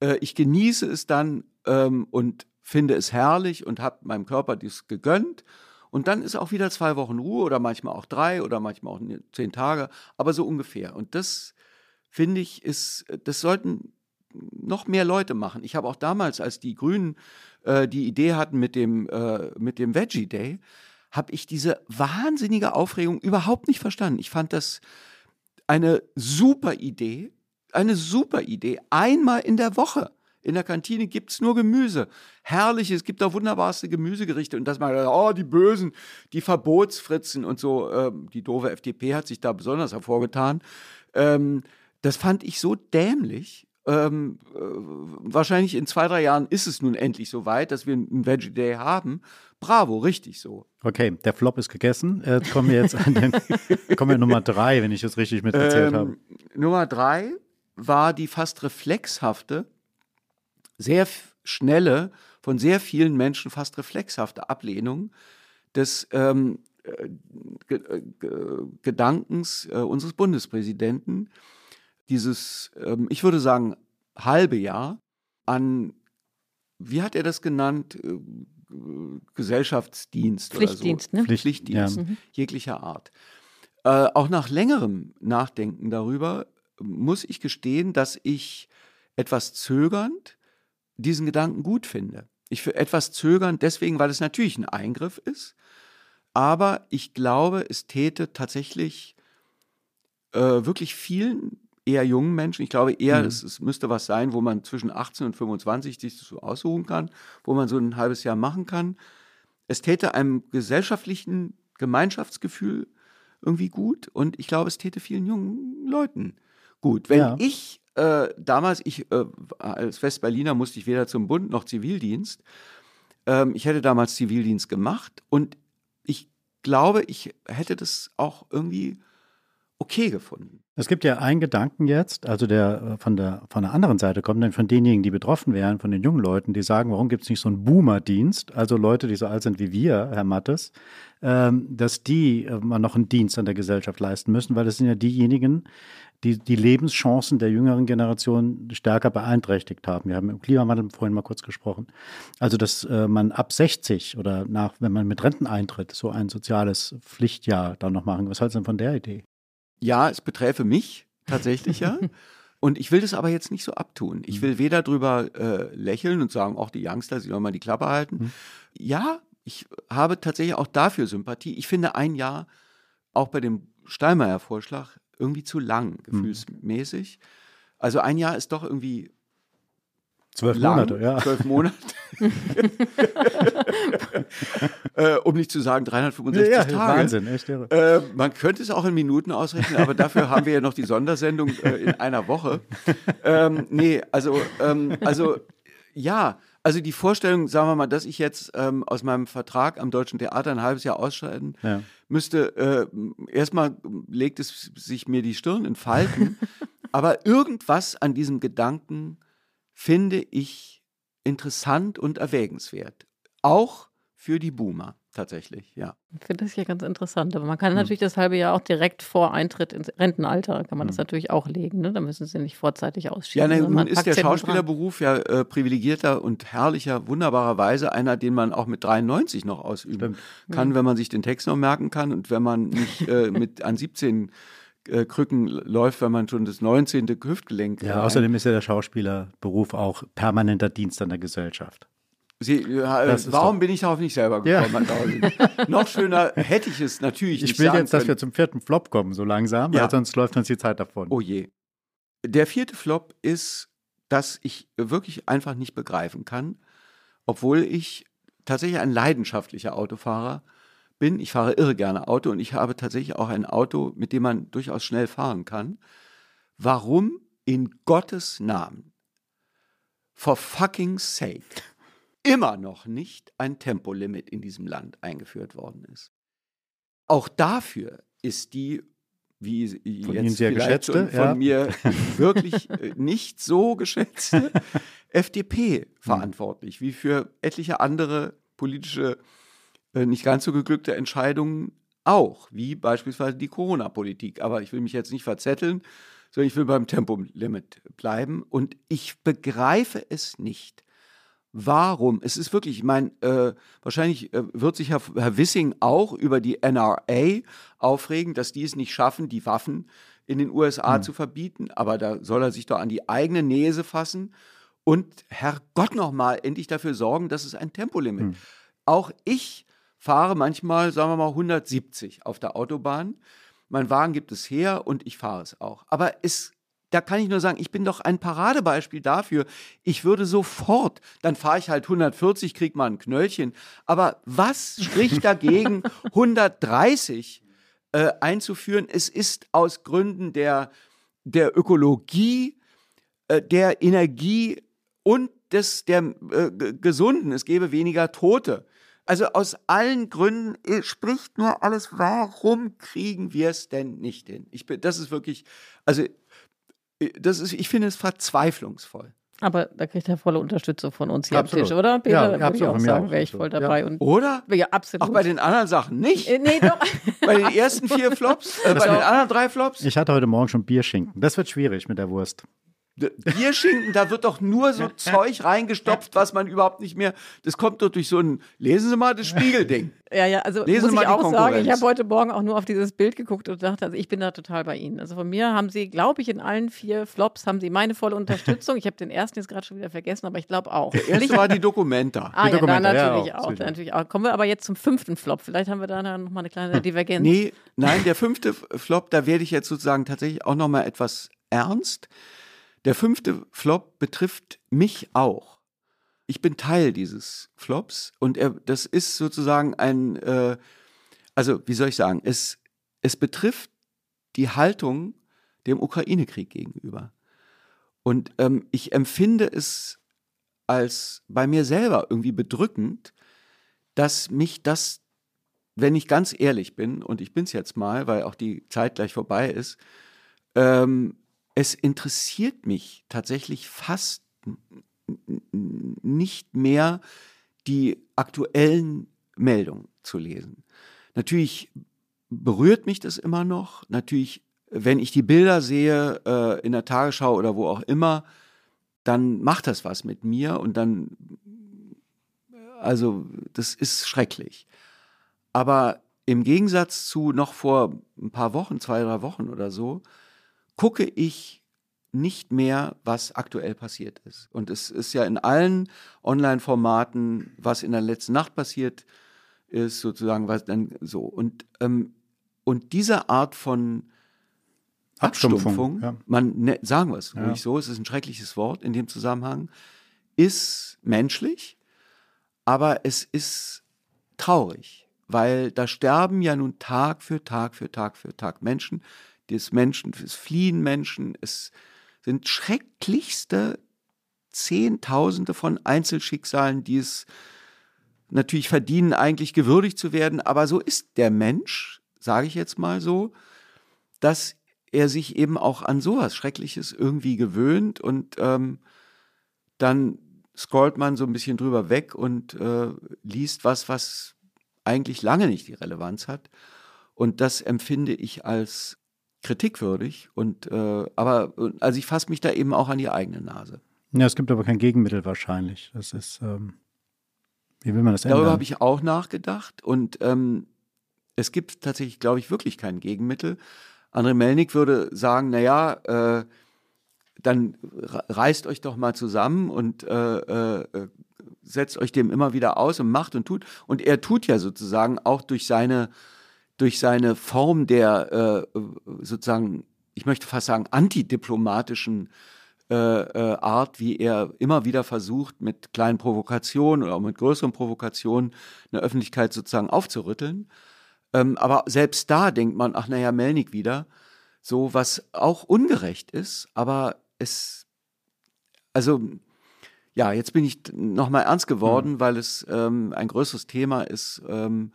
äh, ich genieße es dann ähm, und finde es herrlich und habe meinem Körper dies gegönnt. Und dann ist auch wieder zwei Wochen Ruhe oder manchmal auch drei oder manchmal auch zehn Tage, aber so ungefähr. Und das finde ich ist, das sollten noch mehr Leute machen. Ich habe auch damals, als die Grünen äh, die Idee hatten mit dem, äh, mit dem Veggie Day, habe ich diese wahnsinnige Aufregung überhaupt nicht verstanden. Ich fand das eine super Idee, eine super Idee. Einmal in der Woche. In der Kantine gibt es nur Gemüse. Herrlich, es gibt da wunderbarste Gemüsegerichte. Und dass man, oh, die Bösen, die Verbotsfritzen und so. Ähm, die doofe FDP hat sich da besonders hervorgetan. Ähm, das fand ich so dämlich. Ähm, äh, wahrscheinlich in zwei, drei Jahren ist es nun endlich so weit, dass wir einen Veggie Day haben. Bravo, richtig so. Okay, der Flop ist gegessen. Äh, Jetzt kommen wir jetzt an den, kommen wir Nummer drei, wenn ich das richtig mitgezählt habe. Ähm, Nummer drei war die fast reflexhafte, sehr schnelle, von sehr vielen Menschen fast reflexhafte Ablehnung des ähm, äh, Ge äh, Ge Gedankens äh, unseres Bundespräsidenten, dieses, ähm, ich würde sagen, halbe Jahr an, wie hat er das genannt, äh, Gesellschaftsdienst Pflichtdienst, oder so. ne? Pflichtdienst Ja. Mhm. jeglicher Art. Äh, auch nach längerem Nachdenken darüber muss ich gestehen, dass ich etwas zögernd diesen Gedanken gut finde. Ich für etwas zögernd deswegen, weil es natürlich ein Eingriff ist, aber ich glaube, es täte tatsächlich äh, wirklich vielen eher jungen Menschen, ich glaube eher, Mhm. es, es müsste was sein, wo man zwischen 18 und 25 sich so aussuchen kann, wo man so ein halbes Jahr machen kann. Es täte einem gesellschaftlichen Gemeinschaftsgefühl irgendwie gut und ich glaube, es täte vielen jungen Leuten gut. Wenn Ja. ich äh, damals, ich äh, als Westberliner musste ich weder zum Bund noch Zivildienst. Ähm, ich hätte damals Zivildienst gemacht und ich glaube, ich hätte das auch irgendwie okay gefunden. Es gibt ja einen Gedanken jetzt, also der äh, von der, von der anderen Seite kommt, denn von denjenigen, die betroffen wären, von den jungen Leuten, die sagen, warum gibt es nicht so einen Boomer-Dienst, also Leute, die so alt sind wie wir, Herr Mattes, ähm, dass die äh, mal noch einen Dienst an der Gesellschaft leisten müssen, weil das sind ja diejenigen, die die Lebenschancen der jüngeren Generation stärker beeinträchtigt haben. Wir haben im Klimawandel vorhin mal kurz gesprochen. Also, dass äh, man ab 60 oder nach, wenn man mit Renten eintritt, so ein soziales Pflichtjahr dann noch machen. Was halten Sie denn von der Idee? Ja, es beträfe mich tatsächlich ja. Und ich will das aber jetzt nicht so abtun. Ich will weder drüber äh, lächeln und sagen, auch die Youngster, sie sollen mal die Klappe halten. Ja, ich habe tatsächlich auch dafür Sympathie. Ich finde ein Jahr auch bei dem Steinmeier-Vorschlag irgendwie zu lang, gefühlsmäßig. Also ein Jahr ist doch irgendwie Zwölf Monate, ja. Zwölf Monate. äh, um nicht zu sagen 365 Ja, ja, Tage. Wahnsinn, echt irre. Äh, man könnte es auch in Minuten ausrechnen, aber dafür haben wir ja noch die Sondersendung äh, in einer Woche. Ähm, nee, also, ähm, also ja, also die Vorstellung, sagen wir mal, dass ich jetzt ähm, aus meinem Vertrag am Deutschen Theater ein halbes Jahr ausscheiden Ja. müsste, äh, erstmal legt es sich mir die Stirn in Falten, aber irgendwas an diesem Gedanken finde ich interessant und erwägenswert. Auch für die Boomer tatsächlich, ja. Ich finde das ja ganz interessant. Aber man kann natürlich das halbe Jahr auch direkt vor Eintritt ins Rentenalter, kann man das natürlich auch legen. Ne? Da müssen sie nicht vorzeitig Ja, ausschieben. sondern nun man ist der. Schauspielerberuf ja äh, privilegierter und herrlicher, wunderbarerweise einer, den man auch mit 93 noch ausüben kann, wenn man sich den Text noch merken kann und wenn man nicht äh, mit an 17 äh, Krücken läuft, wenn man schon das 19. Hüftgelenk Ja, äh, außerdem ist ja der Schauspielerberuf auch permanenter Dienst an der Gesellschaft. Sie, ja, äh, warum bin ich darauf nicht selber Ja. gekommen? Klausen? Noch schöner hätte ich es natürlich Ich nicht will sagen jetzt, dass wir können. zum vierten Flop kommen, so langsam, Ja. weil sonst läuft uns die Zeit davon. Oh je. Der vierte Flop ist, dass ich wirklich einfach nicht begreifen kann, obwohl ich tatsächlich ein leidenschaftlicher Autofahrer bin. Ich fahre irre gerne Auto und ich habe tatsächlich auch ein Auto, mit dem man durchaus schnell fahren kann. Warum in Gottes Namen, for fucking sake, immer noch nicht ein Tempolimit in diesem Land eingeführt worden ist. Auch dafür ist die, wie Von jetzt Ihnen sehr geschätzte, von ja. mir wirklich äh, nicht so geschätzte FDP verantwortlich, wie für etliche andere politische, äh, nicht ganz so geglückte Entscheidungen auch, wie beispielsweise die Corona-Politik. Aber ich will mich jetzt nicht verzetteln, sondern ich will beim Tempolimit bleiben. Und ich begreife es nicht. Warum? Es ist wirklich, ich meine, äh, wahrscheinlich äh, wird sich Herr, Herr Wissing auch über die NRA aufregen, dass die es nicht schaffen, die Waffen in den USA zu verbieten. Aber da soll er sich doch an die eigene Nese fassen und Herrgott nochmal endlich dafür sorgen, dass es ein Tempolimit. Auch ich fahre manchmal, sagen wir mal, 170 auf der Autobahn. Mein Wagen gibt es her und ich fahre es auch. Aber es, da kann ich nur sagen, ich bin doch ein Paradebeispiel dafür. Ich würde sofort, dann fahre ich halt 140, krieg mal ein Knöllchen. Aber was spricht dagegen, 130 äh, einzuführen? Es ist aus Gründen der, der Ökologie, äh, der Energie und des, der äh, Gesunden. Es gäbe weniger Tote. Also aus allen Gründen äh, spricht nur alles, warum kriegen wir es denn nicht hin? Ich bin, das ist wirklich, also das ist, ich finde es verzweiflungsvoll. Aber da kriegt er volle Unterstützung von uns hier Absolut. am Tisch, oder? Peter, Ja, da würde ich auch sagen, auch. wäre ich voll dabei. Ja. Und Oder? Ja, absolut. Auch bei den anderen Sachen nicht? Äh, nee, doch. bei den ersten vier Flops, äh, bei den anderen drei Flops? Ich hatte heute Morgen schon Bierschinken. Das wird schwierig mit der Wurst. Bierschinken, da wird doch nur so Zeug reingestopft, was man überhaupt nicht mehr. Das kommt doch durch so ein, lesen Sie mal das Spiegelding. Ja, ja, also Lesen muss Sie mal ich auch sagen, ich habe heute Morgen auch nur auf dieses Bild geguckt und dachte, also ich bin da total bei Ihnen. Also von mir haben Sie, glaube ich, in allen vier Flops haben Sie meine volle Unterstützung. Ich habe den ersten jetzt gerade schon wieder vergessen, aber ich glaube auch. Der erste war die Dokumenta. Ah, Die ja, da Documenta, ja, natürlich auch, auch, sicher. natürlich auch. Kommen wir aber jetzt zum fünften Flop. Vielleicht haben wir da noch mal eine kleine Divergenz. Nee, nein, der fünfte Flop, da werde ich jetzt sozusagen tatsächlich auch noch mal etwas ernst. Der fünfte Flop betrifft mich auch. Ich bin Teil dieses Flops und er, das ist sozusagen ein, äh, also wie soll ich sagen, es, es betrifft die Haltung dem Ukraine-Krieg gegenüber. Und ähm, ich empfinde es als bei mir selber irgendwie bedrückend, dass mich das wenn ich ganz ehrlich bin, und ich bin es jetzt mal, weil auch die Zeit gleich vorbei ist, ähm, es interessiert mich tatsächlich fast nicht mehr, die aktuellen Meldungen zu lesen. Natürlich berührt mich das immer noch. Natürlich, wenn ich die Bilder sehe äh, in der Tagesschau oder wo auch immer, dann macht das was mit mir und dann, also das ist schrecklich. Aber im Gegensatz zu noch vor ein paar Wochen, zwei, drei Wochen oder so, gucke ich nicht mehr, was aktuell passiert ist. Und es ist ja in allen Online-Formaten, was in der letzten Nacht passiert ist, sozusagen, was dann so. Und, ähm, und diese Art von Abstumpfung, Abstumpfung, ja. man ne, sagen wir es Ja. ruhig so, es ist ein schreckliches Wort in dem Zusammenhang, ist menschlich, aber es ist traurig, weil da sterben ja nun Tag für Tag für Tag für Tag Menschen, es Menschen, es fliehen Menschen, es sind schrecklichste Zehntausende von Einzelschicksalen, die es natürlich verdienen, eigentlich gewürdigt zu werden. Aber so ist der Mensch, sage ich jetzt mal so, dass er sich eben auch an sowas Schreckliches irgendwie gewöhnt und ähm, dann scrollt man so ein bisschen drüber weg und äh, liest was, was eigentlich lange nicht die Relevanz hat. Und das empfinde ich als kritikwürdig. Und äh, aber also ich fasse mich da eben auch an die eigene Nase. Ja, es gibt aber kein Gegenmittel wahrscheinlich. Das ist, ähm, wie will man das ändern? Darüber habe ich auch nachgedacht und ähm, es gibt tatsächlich, glaube ich, wirklich kein Gegenmittel. André Melnik würde sagen, naja, äh, dann re- reißt euch doch mal zusammen und äh, äh, setzt euch dem immer wieder aus und macht und tut. Und er tut ja sozusagen auch durch seine, durch seine Form der äh, sozusagen, ich möchte fast sagen, antidiplomatischen äh, äh, Art, wie er immer wieder versucht, mit kleinen Provokationen oder auch mit größeren Provokationen eine Öffentlichkeit sozusagen aufzurütteln. Ähm, aber selbst da denkt man, ach naja, Melnik wieder, so was auch ungerecht ist, aber es, also ja, jetzt bin ich nochmal ernst geworden, mhm. weil es ähm, ein größeres Thema ist, ähm,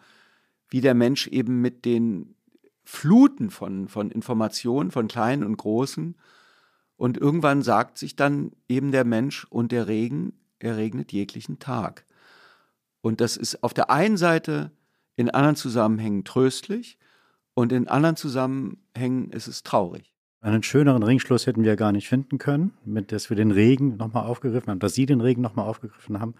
wie der Mensch eben mit den Fluten von, von Informationen, von kleinen und großen, und irgendwann sagt sich dann eben der Mensch und der Regen, er regnet jeglichen Tag. Und das ist auf der einen Seite in anderen Zusammenhängen tröstlich und in anderen Zusammenhängen ist es traurig. Einen schöneren Ringschluss hätten wir gar nicht finden können, mit dass wir den Regen nochmal aufgegriffen haben, dass Sie den Regen nochmal aufgegriffen haben.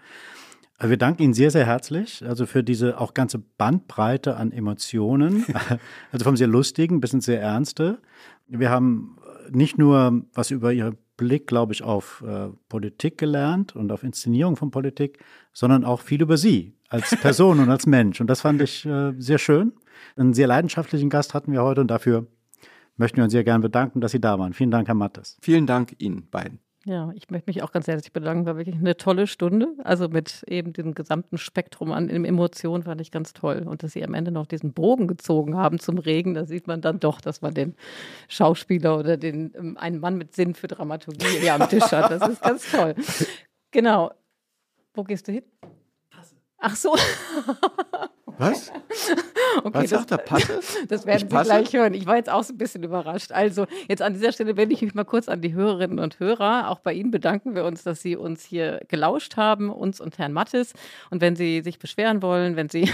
Also wir danken Ihnen sehr, sehr herzlich, also für diese auch ganze Bandbreite an Emotionen, also vom sehr lustigen bis ins sehr ernste. Wir haben nicht nur was über Ihren Blick, glaube ich, auf äh, Politik gelernt und auf Inszenierung von Politik, sondern auch viel über Sie als Person und als Mensch. Und das fand ich äh, sehr schön. Einen sehr leidenschaftlichen Gast hatten wir heute und dafür möchten wir uns sehr gerne bedanken, dass Sie da waren. Vielen Dank, Herr Mattes. Vielen Dank Ihnen beiden. Ja, ich möchte mich auch ganz herzlich bedanken. War wirklich eine tolle Stunde. Also mit eben diesem gesamten Spektrum an Emotionen fand ich ganz toll. Und dass Sie am Ende noch diesen Bogen gezogen haben zum Regen, da sieht man dann doch, dass man den Schauspieler oder den ähm, einen Mann mit Sinn für Dramaturgie hier am Tisch hat. Das ist ganz toll. Genau. Wo gehst du hin? Ach so. Was? Okay, Was sagt der Passe? Das werden Sie gleich hören. Ich war jetzt auch so ein bisschen überrascht. Also, jetzt an dieser Stelle wende ich mich mal kurz an die Hörerinnen und Hörer. Auch bei Ihnen bedanken wir uns, dass Sie uns hier gelauscht haben, uns und Herrn Mattes. Und wenn Sie sich beschweren wollen, wenn Sie,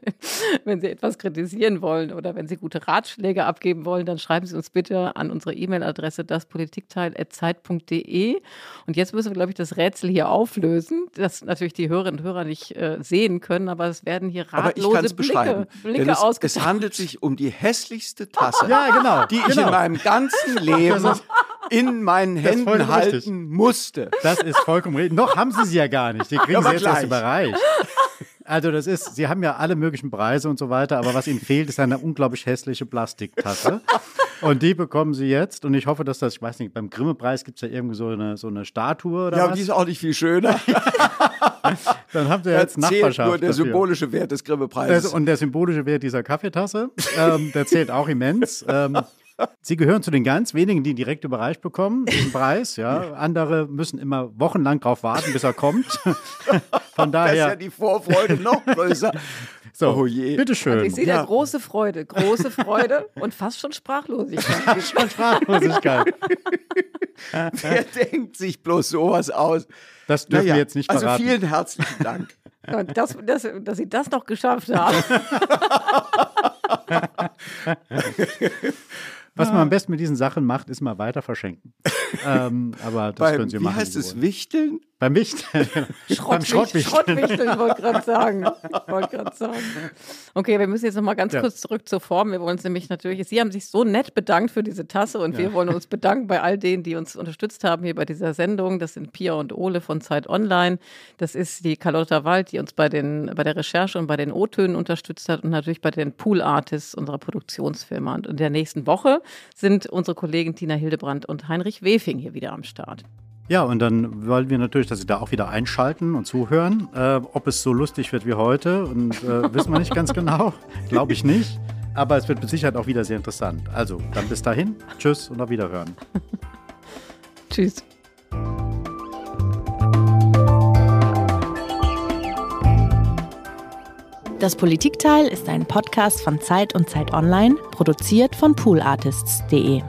wenn Sie etwas kritisieren wollen oder wenn Sie gute Ratschläge abgeben wollen, dann schreiben Sie uns bitte an unsere E-Mail-Adresse daspolitikteil.zeit.de. Und jetzt müssen wir, glaube ich, das Rätsel hier auflösen, das natürlich die Hörerinnen und Hörer nicht äh, sehen können, aber es werden hier ratlose Blicke, Blicke es, es, handelt sich um die hässlichste Tasse, ja, genau, die genau. ich in meinem ganzen Leben in meinen Händen halten richtig. musste. Das ist vollkommen richtig. Noch haben Sie sie ja gar nicht. Die kriegen Sie jetzt gleich. erst überreicht. Also das ist, Sie haben ja alle möglichen Preise und so weiter, aber was Ihnen fehlt, ist eine unglaublich hässliche Plastiktasse. Und die bekommen Sie jetzt. Und ich hoffe, dass das, ich weiß nicht, beim Grimme-Preis gibt es ja irgendwie so eine, so eine Statue oder ja, was? Ja, die ist auch nicht viel schöner. Dann habt ihr jetzt Nachbarschaft. nur der dafür. symbolische Wert des Grimme-Preises. Und der symbolische Wert dieser Kaffeetasse, ähm, der zählt auch immens. Ähm, Sie gehören zu den ganz wenigen, die direkt überreicht bekommen, diesen Preis. Ja. Andere müssen immer wochenlang darauf warten, bis er kommt. Von daher. Das ist ja die Vorfreude noch größer. So, oh je. Bitteschön. Also ich sehe ja. da große Freude, große Freude und fast schon Sprachlosigkeit. Fast schon Sprachlosigkeit. Wer denkt sich bloß sowas aus? Das dürfen naja, wir jetzt nicht verraten. Also vielen herzlichen Dank. Das, das, dass Sie das noch geschafft haben. Was man am besten mit diesen Sachen macht, ist mal weiter verschenken. ähm, aber das Beim, können Sie machen. Wie heißt es? Wichteln? Beim Wichteln. Schrott, Beim Schrottwichteln. Schrottwichteln, ich wollte gerade sagen. Gerade sagen. Okay, wir müssen jetzt noch mal ganz ja. kurz zurück zur Form. Wir wollen uns nämlich natürlich, Sie haben sich so nett bedankt für diese Tasse und ja. wir wollen uns bedanken bei all denen, die uns unterstützt haben hier bei dieser Sendung. Das sind Pia und Ole von Zeit Online. Das ist die Carlotta Wald, die uns bei, den, bei der Recherche und bei den O-Tönen unterstützt hat und natürlich bei den Pool Artists unserer Produktionsfirma. Und in der nächsten Woche sind unsere Kollegen Tina Hildebrand und Heinrich Wefing hier wieder am Start. Ja, und dann wollen wir natürlich, dass Sie da auch wieder einschalten und zuhören. Äh, ob es so lustig wird wie heute, und äh, wissen wir nicht ganz genau. Glaube ich nicht. Aber es wird mit Sicherheit auch wieder sehr interessant. Also, dann bis dahin. Tschüss und auf Wiederhören. Tschüss. Das Politikteil ist ein Podcast von Zeit und Zeit Online, produziert von poolartists.de.